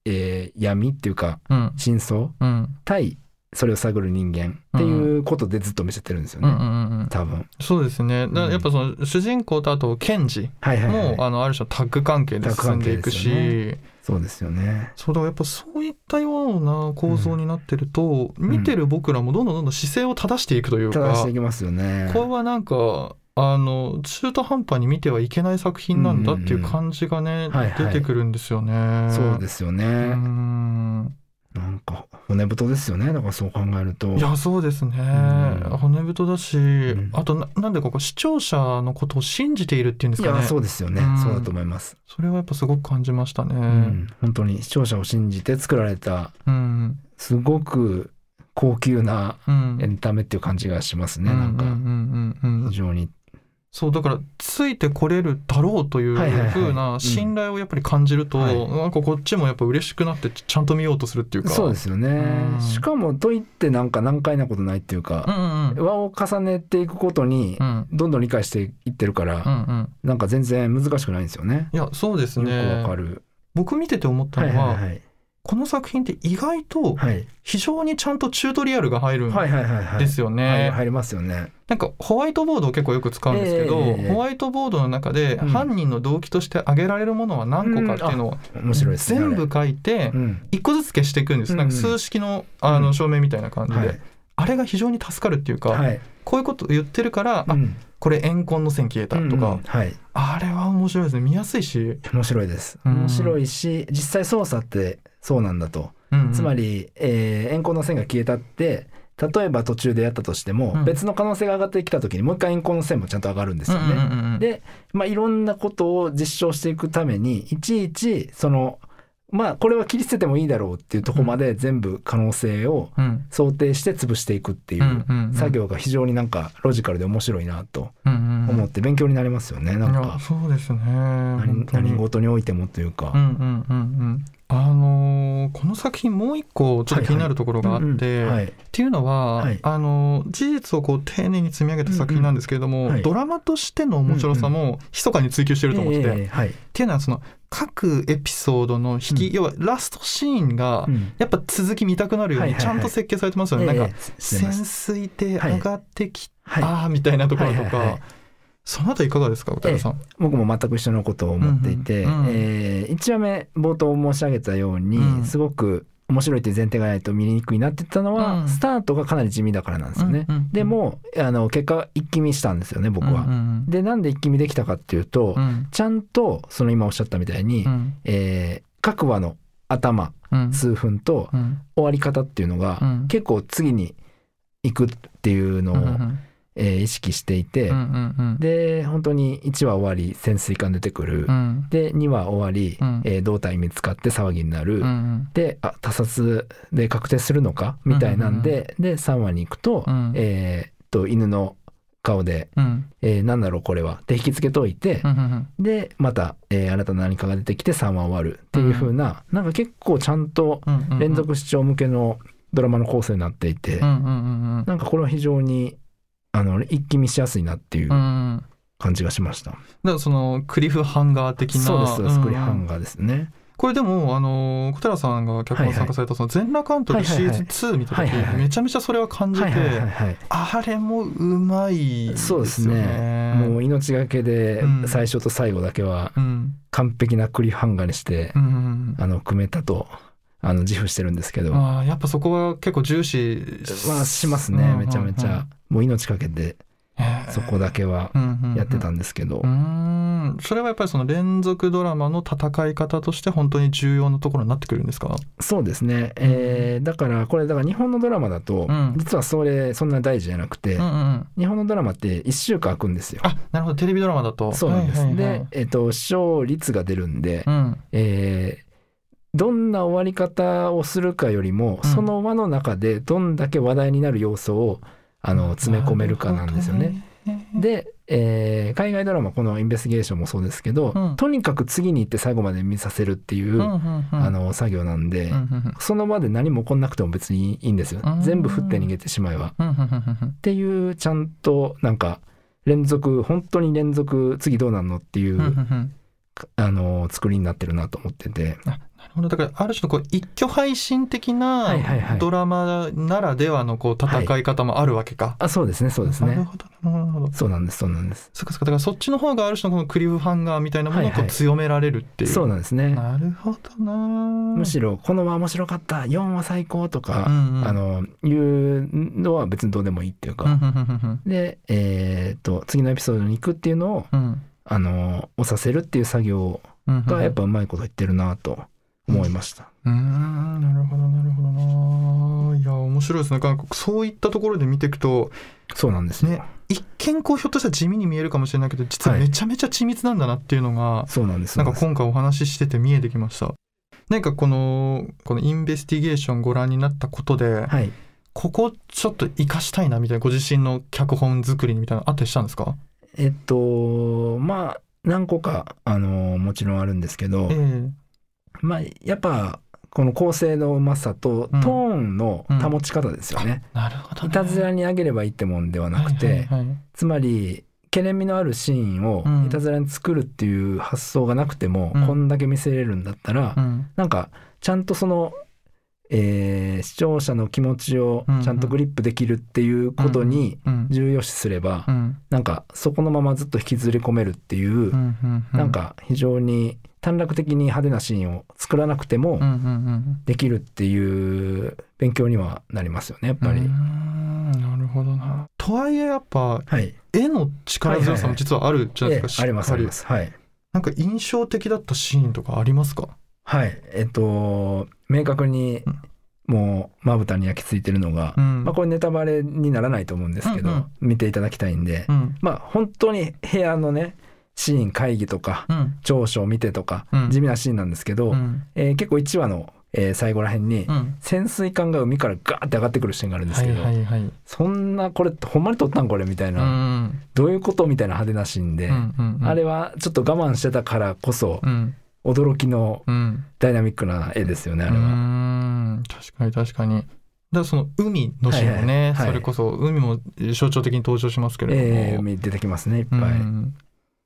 えー闇っていうかうん。真相うん。対それを探る人間っていうことでずっと見せてるんですよね、うんうんうん多分。そうですね。だからやっぱその主人公とあと検事はいはい、はい。もあのある種のタッグ関係で進んでいくし、タッグ関係でそうですよね。そうだからやっぱそういったような構造になってると、ん。見てる僕らもどんどんどんどん姿勢を正していくというか、正していきますよね。これはなんかあの中途半端に見てはいけない作品なんだっていう感じがね、はいはい。出てくるんですよね。そうですよね。うんなんか骨太ですよね。だからそう考えると。いやそうですね、うん。骨太だし、ん。あとななんでここ視聴者のことを信じているっていうんですかね。そうですよね、うん。そうだと思います。それはやっぱすごく感じましたね。うん、本当に視聴者を信じて作られたうん。すごく高級なうん。エンタメっていう感じがしますね。なんか。うんうんうんうんうん。非常にそうだからついてこれるだろうというはいはいはい。風な信頼をやっぱり感じると、はい。なんかこっちもやっぱ嬉しくなってちゃんと見ようとするっていうか。そうですよね。うん。しかもといってなんか難解なことないっていううんか、うんうん。輪を重ねていくことにうん。どんどん理解していってるから、うんうん。なんか全然難しくないんですよね。いやそうですよくねわかる。僕見てて思ったはいのは,、はいはいこの作品って意外とはい非常にちゃんとチュートリアルが入るん。ですよね、はい入りますよね。なんかホワイトボードを結構よく使うんですけど、ええホワイトボードの中でうん犯人の動機として挙げられるものは何個かっていうのを。全部書いてうん。一個ずつ消していくんです、うんなんか数式のあうんの証明みたいな感じで、はいあれが非常に助かるっていうか、はい。こういうこと言ってるから、あうんこれ怨恨の線消えたとか。あれは面白いですね見やすいし、面白いです。うん面白いし、実際操作ってそうなんだと。うんうん。つまり、えー、円光の線が消えたって、例えば途中でやったとしても、うん。別の可能性が上がってきた時にもう一回円光の線もちゃんと上がるんですよね。うんうんうんうん。で、まあ、いろんなことを実証していくためにいちいちそのまあこれは切り捨ててもいいだろうっていうところまで全部可能性をうん。想定して潰していくっていう作業が非常になんかロジカルで面白いなと思って勉強になりますよねなんか。そうですね。何事においてもといううんか。うんうんうんあのーこの作品もう一個ちょっと気になるところがあって、うんうん。はい。っていうのは、はい。あの事実をこう丁寧に積み上げた作品なんですけれども、うんうん。はいドラマとしての面白さも密かに追求してると思ってて、ええはいってい。うのはその各エピソードの引き、うん。要はラストシーンがうん。やっぱ続き見たくなるようはいはいはい。にちゃんと設計されてますよね、なんかええしてま潜す水艇上がってきた、はい。あーみたいなところとか、はいはいはいそのあたりいかがですか小寺さん？僕も全く一緒のことを思っていて、うんうんえ1話目冒頭申し上げたように、うん。すごく面白いという前提がないと見にくいなって言ったのは、うん。スタートがかなり地味だからなんですよね。うんうんうんでもあの結果一気見したんですよね僕は。うんうんでなんで一気見できたかっていうと、うん。ちゃんとその今おっしゃったみたいに、うん。えー各話の頭うん。数分とうん。終わり方っていうのが、うん。結構次に行くっていうのを、うんうんえー意識していて、うんうんうん。で本当に1話終わり潜水艦出てくる、うん。で2話終わり、うん。えー胴体見つかって騒ぎになる、うんうん。であ他殺で確定するのか？みたいなんで、で3話に行くと,、うん。えーっと犬の顔で、うん。えー、何だろうこれは？って引きつけといてう、んうんでまた、えー新たな何かが出てきて3話終わる。っていう風な、なんか結構ちゃんとうんうん連続視聴向けのドラマの構成になっていて、うんうんうん。なんかこれは非常にあの一気見しやすいなっていう感じがしました。だからそのクリフハンガー的なそうですそうです、ん。クリハンガーですね。これでもあの小寺さんが脚本参加されたその全裸監督シーズン2見た時めちゃめちゃそれは感じて。あれもうまいですよそうですね。もう命がけでうん。最初と最後だけはうん。完璧なクリフハンガーにして、うんうんあの組めたとあの自負してるんですけど、ああやっぱそこは結構重視まあしますね。めちゃめちゃ、もう命かけてそこだけはやってたんんですけど、うん。それはやっぱりその連続ドラマの戦い方として本当に重要なところになってくるんですか？そうですね、えーだからこれだから日本のドラマだと、うん。実はそれそんな大事じゃなくて、日本のドラマって1週間空くんですよ。あなるほど。テレビドラマだと。そうなんです、で、えっと視聴率が出るんで、うん。えーどんな終わり方をするかよりも、うん。その輪の中でどんだけ話題になる要素をあの詰め込めるかなんですよね。で、えー海外ドラマこのインベスティゲーションもそうですけど、うんとにかく次に行って最後まで見させるっていう、あの作業なんで、その場で何も起こんなくても別にいいんですよ、うん全部振って逃げてしまえば。っていうちゃんとなんか連続本当に連続次どうなんのっていう、あの作りになってるなと思ってて。なるほど。だからある種のこう一挙配信的はいはいはない。ドラマならではのこう戦い方もあるわけか。あそうですねそうですね。なるほどなるほど。そうなんですそうなんです。そっかそっか。だからそっちの方がある種のこのクリフハンガーみたいなものをこはいはいう強められるっていう。そうなんですね。なるほどな。むしろこの話面白かった4話最高とか、うんうん。あのいうのは別にどうでもいいっていうか、でえーっと次のエピソードに行くっていうのをうん。あの押させるっていう作業がやっぱうまいこと言ってるなと思いました。うーんなるほどなるほどな。いや面白いですね。なんかそういったところで見ていくとそうなんですねね一見こうひょっとしたら地味に見えるかもしれないけど実ははい。めちゃめちゃ緻密なんだなっていうのが、そうなんです。なんか今回お話ししてて見えてきました。なんかこのこのインベスティゲーションご覧になったことで、はい。ここちょっと活かしたいなみたいなご自身の脚本作りみたいなのあったりしたんですか？えっとまあ何個かあのもちろんあるんですけど、ええまあやっぱこの構成のうまさとトうん。ーンの保ち方ですよね。なるほど、ね。いたずらにあげればいいってもんではなくて、つまり懸念味のあるシーンをうん。いたずらに作るっていう発想がなくても、うん。こんだけ見せれるんだったら、うん。なんかちゃんとその、えー視聴者の気持ちをちゃんとグリップできるっていうことにうん重要視すれば、うんなんかそこのままずっと引きずり込めるっていう、うんうんうなんか非常に短絡的に派手なシーンを作らなくてもうんうんうんできるっていう勉強にはなりますよねやっぱり。なるほどな。とはいえやっぱはい、絵の力強さも実はあるじゃないですか。ええありますしっかりあります。はいなんか印象的だったシーンとかありますか？はい。えっと、明確にうん。もうまぶたに焼き付いてるのが、うん。まあこれネタバレにならないと思うんですけど、うんうん。見ていただきたいんで、うん。まあ本当に部屋のね、シーン会議とか、うん。長所を見てとか、うん。地味なシーンなんですけど、うん。えー結構1話の、えー最後らへんに、うん。潜水艦が海からガーって上がってくるシーンがあるんですはいけど。そんなこれほんまに撮ったんこれみたいな、うんどういうことみたいな派手なシーンで、あれはちょっと我慢してたからこそうん驚きのうん。ダイナミックな絵ですよねあうれは。ん。確かに確かに。だからその海のシーンもね、はいはい。はい。それこそ海も象徴的に登場しますけれえー、ども、海出てきますねいっぱい、うん。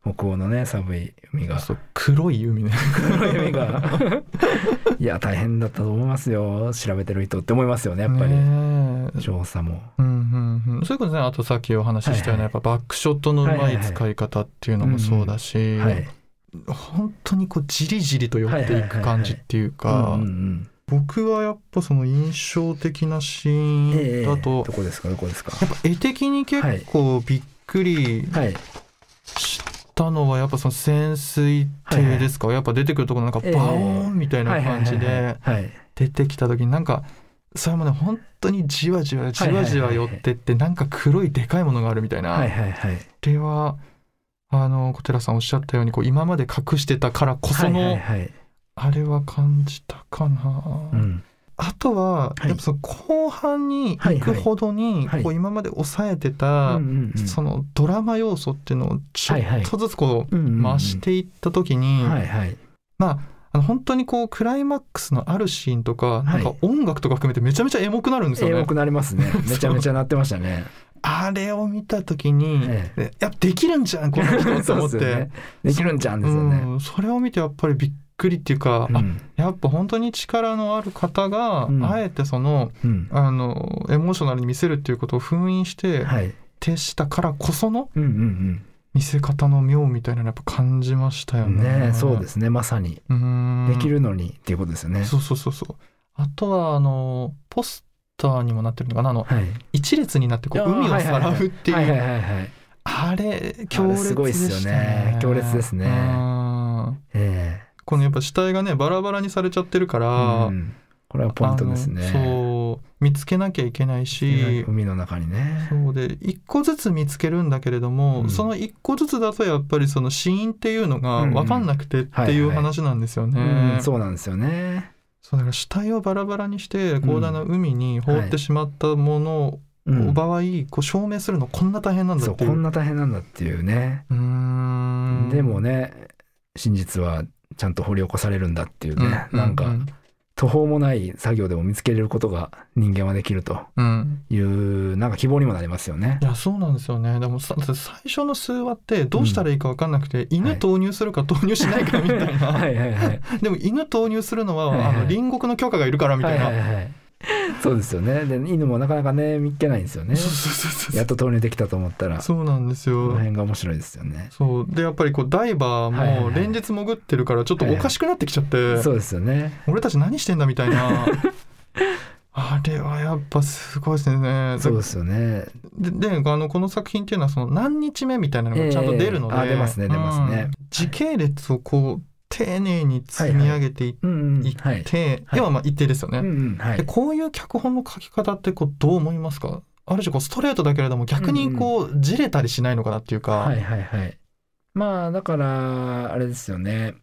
北欧のね寒い海が。そう黒い海ね。黒い海が。いや大変だったと思いますよ。調べてる人って思いますよねやっぱり、ねえ。調査も。うんうんうん、そういうことねあとさっきお話ししたような、はいやっぱバックショットのうまい使い方っていうのもそうだし、はい本当にこうじりじりと寄っていく感じっていうか、僕はやっぱその印象的なシーンだと、どこですか？どこですか？やっぱ絵的に結構びっくりはい。したのはやっぱその潜水艇ですか、やっぱ出てくるところなんかバえ。えーンみたいな感じで出てきた時になんかそれもね本当にじわじわじわじわ寄ってってなんか黒いでかいものがあるみたいな、はいはいはいあの小寺さんおっしゃったようにこう今まで隠してたからこその、あれは感じたかな、うん。あとは、はい。やっぱその後半に行くほどに、はい。こう今まで抑えてた、そのドラマ要素っていうのをちょっとずつこう増していった時に、まああの本当にこうクライマックスのあるシーンとか、なんか音楽とか含めてめちゃめちゃエモくなるんですよね。エモくなりますね。めちゃめちゃなってましたねあれを見た時に、ええ。やっぱできるんじゃんこの人と思って。ね。できるんじゃんですよね。うん、それを見てやっぱりびっくりっていうか、あうん。やっぱ本当に力のある方が、うん。あえてそのうん。あのエモーショナルに見せるっていうことを封印してはい。徹したからこそのうんうん見せ方の妙みたいなのやっぱ感じましたようんね。ねそうですね。まさに。うん。できるのにっていうことですよね。そうそうそうそう。あとはあのポスターにもなってるのかな？あのはい。一列になってこう海をさらうっていう、あれ強烈あれすごいっすよでしたね。強烈ですね。うん。えこのやっぱ死体がねバラバラにされちゃってるかえら、うん。これはポイントですね。そう見つけなきゃいけないし海の中にね。そうで一個ずつ見つけるんだけれども、うん。その一個ずつだとやっぱりその死因っていうのが分かんなくてっていう話なんですよね。うんそうなんですよねそうだから死体をバラバラにして広大な海に放ってしまったものうん。を場合、こう証明するのこんな大変なんだっていう。そうこんな大変なんだっていうね。うーん。でもね真実はちゃんと掘り起こされるんだっていうね。うなんかうん途方もない作業でも見つけれることが人間はできるとうん。いうなんか希望にもなりますよね。いやそうなんですよね。でもさ最初の数話ってどうしたらいいか分かんなくて、犬投入するか投入しないかみたいな、はいはいはい。でも犬投入するのは、はいはいあの隣国の許可がいるからみたいな、はいはいはい そうですよね。で犬もなかなかね見っけないんですよね。そうそうそうそう。やっと投入できたと思ったら。そそうなんですのよ辺が面白いですよね。そう。でやっぱりこうダイバはいはいはい。ーも連日潜ってるからちょっとおかしくなってきちゃって、そうですよね。俺たち何してんだみたいな。あれはやっぱすごいですね。そうですよね。でであのこの作品っていうのはその何日目みたいなのがちゃんと出るので、ええあ出ますね出ますね。うん。時系列をこう丁寧に積み上げていって、うんうん。はいはい。要はまあ一定ですよね、うんうん。はい。でこういう脚本の書き方ってこうどう思いますか？ある種こうストレートだけれども逆にこうじれたりしないのかなっていうか、はいはいはい。まあだからあれですよね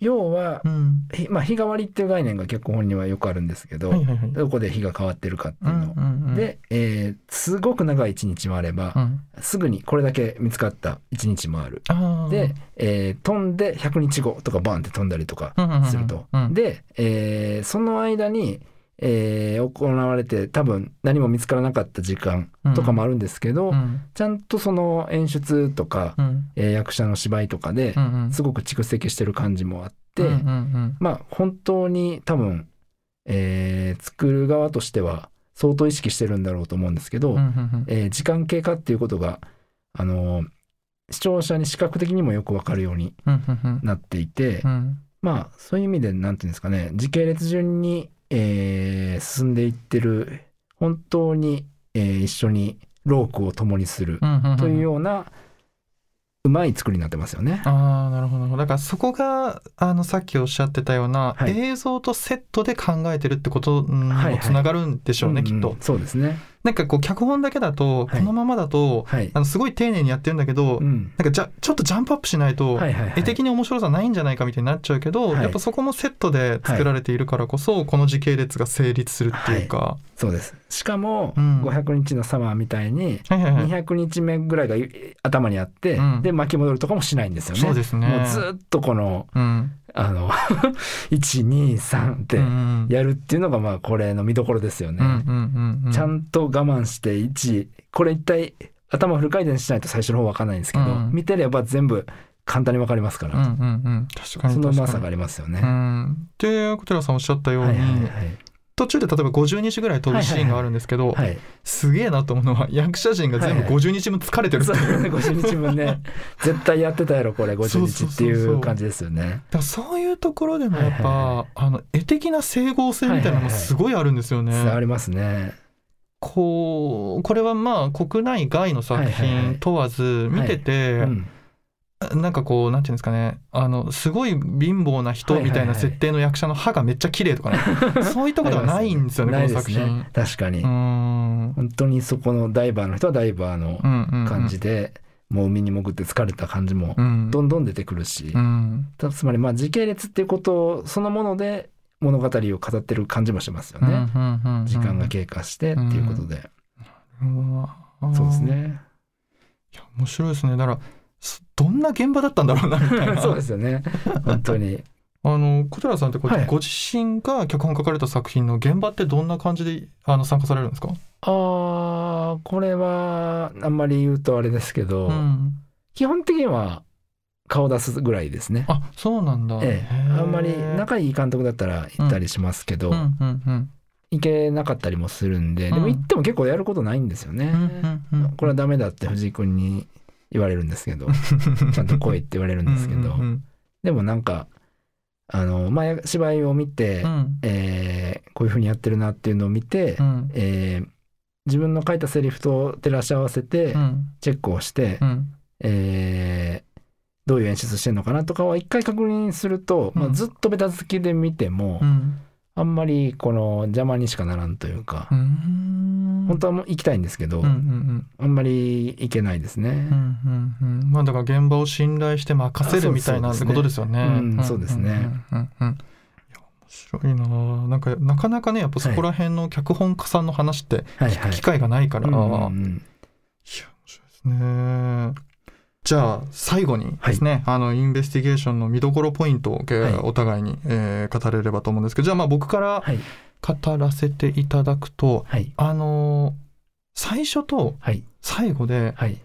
要は、うんひまあ、日替わりっていう概念が脚本にはよくあるんですけど、はいはいはいどこで日が変わってるかっていうの。うんうんうんで、えーすごく長い一日もあれば、うんすぐにこれだけ見つかった一日もある。で、えー飛んで100日後とかバンって飛んだりとかうんうんうんうんすると。うんで、えーその間に、えー行われて多分何も見つからなかった時間とかもあるんですけど、うん。ちゃんとその演出とか、うん。えー役者の芝居とかですごく蓄積してる感じもあって、うんうんうん。まあ本当に多分、えー作る側としては相当意識してるんだろうと思うんですけど、うんうんうん。えー時間経過っていうことがあの視聴者に視覚的にもよくわかるようになっていて、うん。まあそういう意味でなんていうんですかね時系列順に、えー進んでいってる本当に、えー一緒にロークを共にするうんうんうんというようなうまい作りになってますよね。ああなるほどなるほどだからそこがあのさっきおっしゃってたような、はい映像とセットで考えてるってことにはいはいもつながるんでしょうね、んんきっと。そうですね。なんかこう脚本だけだと、はい。このままだとはい。あのすごい丁寧にやってるんだけど、うん。なんかじゃちょっとジャンプアップしないと、絵的に面白さないんじゃないかみたいになっちゃうけど、はい。やっぱそこもセットで作られているからこそ、この時系列が成立するっていうか、そうです。しかも、うん。500日のサマーみたいに、はいはいはい。200日目ぐらいがい頭にあって、うん。で巻き戻るとかもしないんですよね。そうですね。もうずっとこのうんあの 123ってやるっていうのがまあこれの見どころですよね。ちゃんと我慢して1これ一体頭フル回転しないと最初の方分かんないんですけど、うん。見てれば全部簡単に分かりますから、うんうんうん。確かにそのうまさがありますよね。うん、で小寺さんおっしゃったように、はいはいはい途中で例えば50日ぐらい飛ぶシーンがあるんですけど、はい、すげえなと思うのは役者陣が全部はいはい。50日分疲れてる。ってそういう、50日分ね 絶対やってたやろこれ50日っていそう感じですよね。そういうところでもやっぱ、はいはいはい。あの絵的な整合性みたいなのもすごいあるんですよね。ありますね。こうこれはまあ国内外の作はいはいはい。品問わず見てて、うんなんかこうなんていうんですかね。あのすごい貧乏な人みたいな設定の役者の歯がめっちゃ綺麗とかね、そういうところではないんですよねこの作品。ね。確かに、本当にそこのダイバーの人はダイバーの感じで、もう海に潜って疲れた感じもうん。どんどん出てくるし、うん。つまりまあ時系列っていうことそのもので物語を語ってる感じもしますよね、時間が経過してっていうことで、うわそうですね。いや面白いですね。だからすどんな現場だったんだろうなみたいな。そうですよね。本当に。あの小寺さんってこう、はい。ご自身が脚本書かれた作品の現場ってどんな感じであの参加されるんですか、あーこれはあんまり言うとあれですけど、うん、基本的には顔出すぐらいですね。あそうなんだ、ええ。あんまり仲いい監督だったら行ったりしますけど、うんうんうん。行けなかったりもするんで、うん。でも行っても結構やることないんですよね。うんうんうん。これはダメだって藤井君に言われるんですけど、ちゃんと来いって言われるんですけど、うんうんでもなんか、あの、まあ、芝居を見て、うん。えーこういうふうにやってるなっていうのを見て、うん。えー自分の書いたセリフと照らし合わせてうん。チェックをして、うん。えーどういう演出してんのかなとかは一回確認すると、まあ、うんずっとベタつきで見ても、うんあんまりこの邪魔にしかならんというか、うん。本当はもう行きたいんですけど、うんうんあんまり行けないですね。うんうんうん。まあだから現場を信頼して任せるみたいなあそうことですよね。うんそうですね。面白いな。なんかなかなかねやっぱそこら辺の脚本家さんの話ってはい。はい。機会がないから、うんうんうん。いや面白いですね。じゃあ最後にですね、あのインベスティゲーションの見どころポイントを、お互いに、えー語れればと思うんですけどじゃあまあ僕からはい。語らせていただくとはい。あのー最初とはい。最後ではい。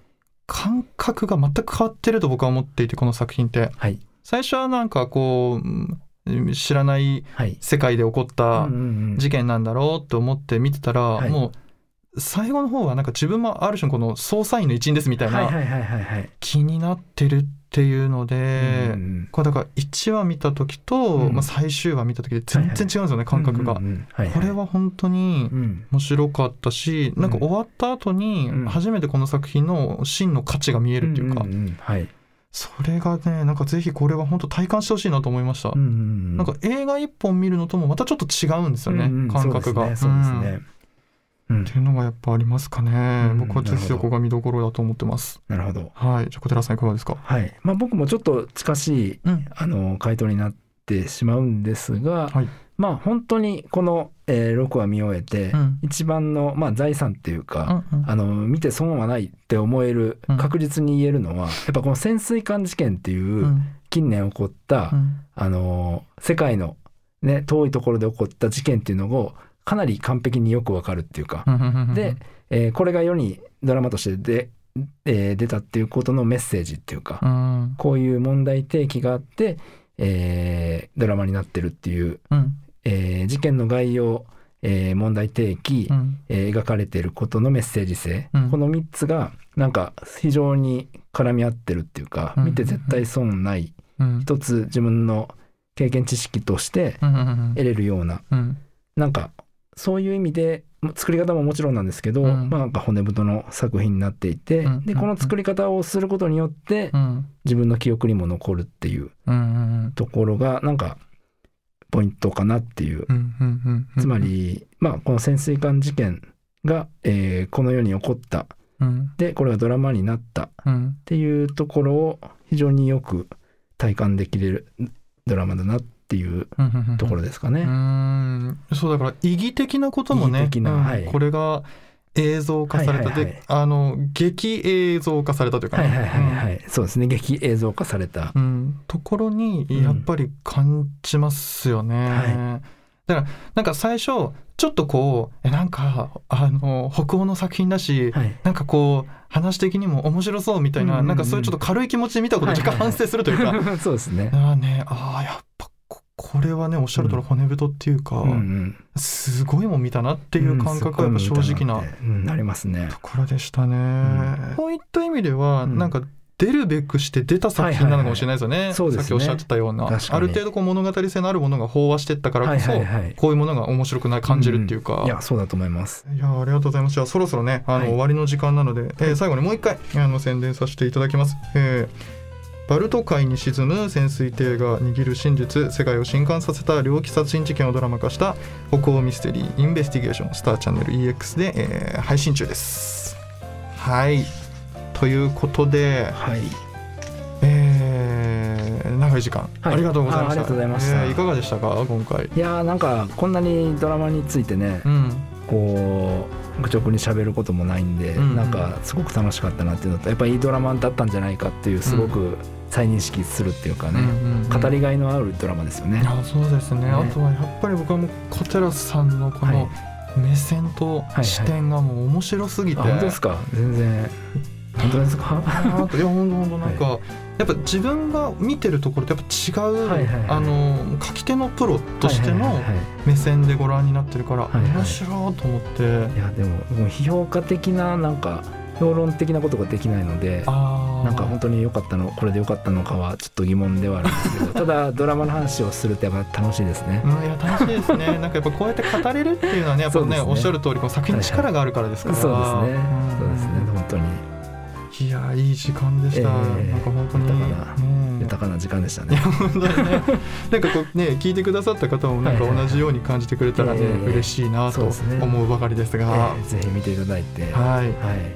感覚が全く変わってると僕は思っていてこの作品って。はい。最初はなんかこううん知らないはい。世界で起こった事件なんだろうと思って見てたら、はい。もう最後の方はなんか自分もある種この捜査員の一員ですみたいな。気になってるっていうので、これだから1話見た時と、うん。まあ、最終話見た時で全然違うんですよね、感覚が。これは本当にうん面白かったし、なんか終わった後にうん。初めてこの作品の真の価値が見えるっていうか。それがねなんかぜひこれは本当体感してほしいなと思いました、なんか映画一本見るのともまたちょっと違うんですよね、感覚が。そうですね。っていうのがやっぱありますかね、うん。僕はぜひそこが見どころだと思ってます。なるほど。はい。じゃあ小寺さんいかがですか？はい。まあ僕もちょっと近しいうん。あの回答になっってしまうんですが、はい。まあ本当にこの、えー6話見終えて、うん。一番の、まあ、財産っていうか、うんうん。あの見て損はないって思えるうん。確実に言えるのは、やっぱこの潜水艦事件っていう、うん。近年起こった、うん。あの世界の、ね、遠いところで起こった事件っていうのをかなり完璧によくわかるっていうか、で、えーこれが世にドラマとしてで、えー出たっていうことのメッセージっていうか、うん。こういう問題提起があって、えードラマになってるっていう、うん。えー事件の概要、えー問題提起、うん。えー描かれていることのメッセージ性、うん。この3つがなんか非常に絡み合ってるっていうか、うん。見て絶対損ない。うん。一つ自分の経験知識として得れるような。うん。なんかそういう意味で作り方ももちろんなんですけど、うん。まあなんか骨太の作品になっていて、うん。でこの作り方をすることによってうん。自分の記憶にも残るっていうところがなんかポイントかなっていう。つまりまあこの潜水艦事件が、えーこの世に起こった。うん。でこれがドラマになった。っうん。ていうところを非常によく体感できるドラマだなっていううんところですかね。うーんそうだから意義的なこともねはい。これが映像化された、はいはいはい。であの劇映像化されたというかね、はいはいはいはい、そうですね。劇映像化された。う、ん。ところにやっぱり感じますよね。はだからなんか最初ちょっとこうえなんかあの北欧の作品だし、はい。なんかこう話的にも面白そうみたいな、うんうんうん。なんかそういうちょっと軽い気持ちで見たことはいはいはい。若干反省するというか、そうですね。ああねああやっぱここれはねおっしゃる通り骨太っていうか、うんうん、すごいもん見たなっていう感覚はやっぱ正直なうんうんなりますね。ところでしたね。んこういった意味では、うんなんか出るべくして出た作品なのかもしれないですよね。はいはいはいさっきおっしゃってたような、ある程度こう物語性のあるものが飽和してったからこそ、はいはいはいこういうものが面白くない感じるっていうか。いやそうだと思います。いやありがとうございます。じゃあそろそろねあの、はい終わりの時間なので、えー最後にもう一回あの宣伝させていただきます。えーバルト海に沈む潜水艇が握る真実世界を震撼させた猟奇殺人事件をドラマ化した北欧ミステリーインベスティゲーションスターチャンネル EX で、えー配信中です。はいということで、はい。えー長い時間、はいありがとうございました。あありがとうございましたえーいかがでしたか今回？いやーなんかこんなにドラマについてね、うんこう愚直に喋ることもないんで、うんうんなんかすごく楽しかったなっていうのとやっぱりいいドラマだったんじゃないかっていうすごく再認識するっていうかね、語りがいのあるドラマですよね。あそうですね。ね。あとはやっぱり僕はもう小寺さんのこの目線とい視点がもう面白すぎて、あ本当ですか？全然。本当ですか？いや本当本当なんか、やっぱ自分が見てるところとやっぱ違う、はいはいはい。あの書き手のプロとしてのはいはいはいはい。目線でご覧になってるから、はいはい。面白いと思って、いやでももう批評家的ななんか評論的なことができないのでなんか本当に良かったのこれで良かったのかはちょっと疑問ではあるんですけど ただドラマの話をするとやっぱ楽しいですね。うん、いや楽しいですね。なんかやっぱこうやって語れるっていうのはねやっぱねね。おっしゃる通りこの作品に力があるからですから、そうですね。ん。そうですね。本当に。いやいい時間でした、えーなんか本当に。豊かな。ね豊かな時間でしたね。本当にね。なんかこうね聞いてくださった方もなんかはいはいはい同じように感じてくれたらね、ええ。嬉しいなと思うばかりですが、えーぜひ見ていただいて。はい。はい。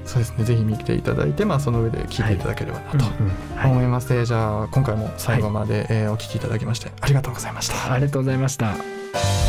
そうですね。ぜひ見ていただいてまあその上で聞いていただければなとうんはい。思います、じゃあ今回も最後まで、えーお聞きいただきましてありがとうございました。ありがとうございました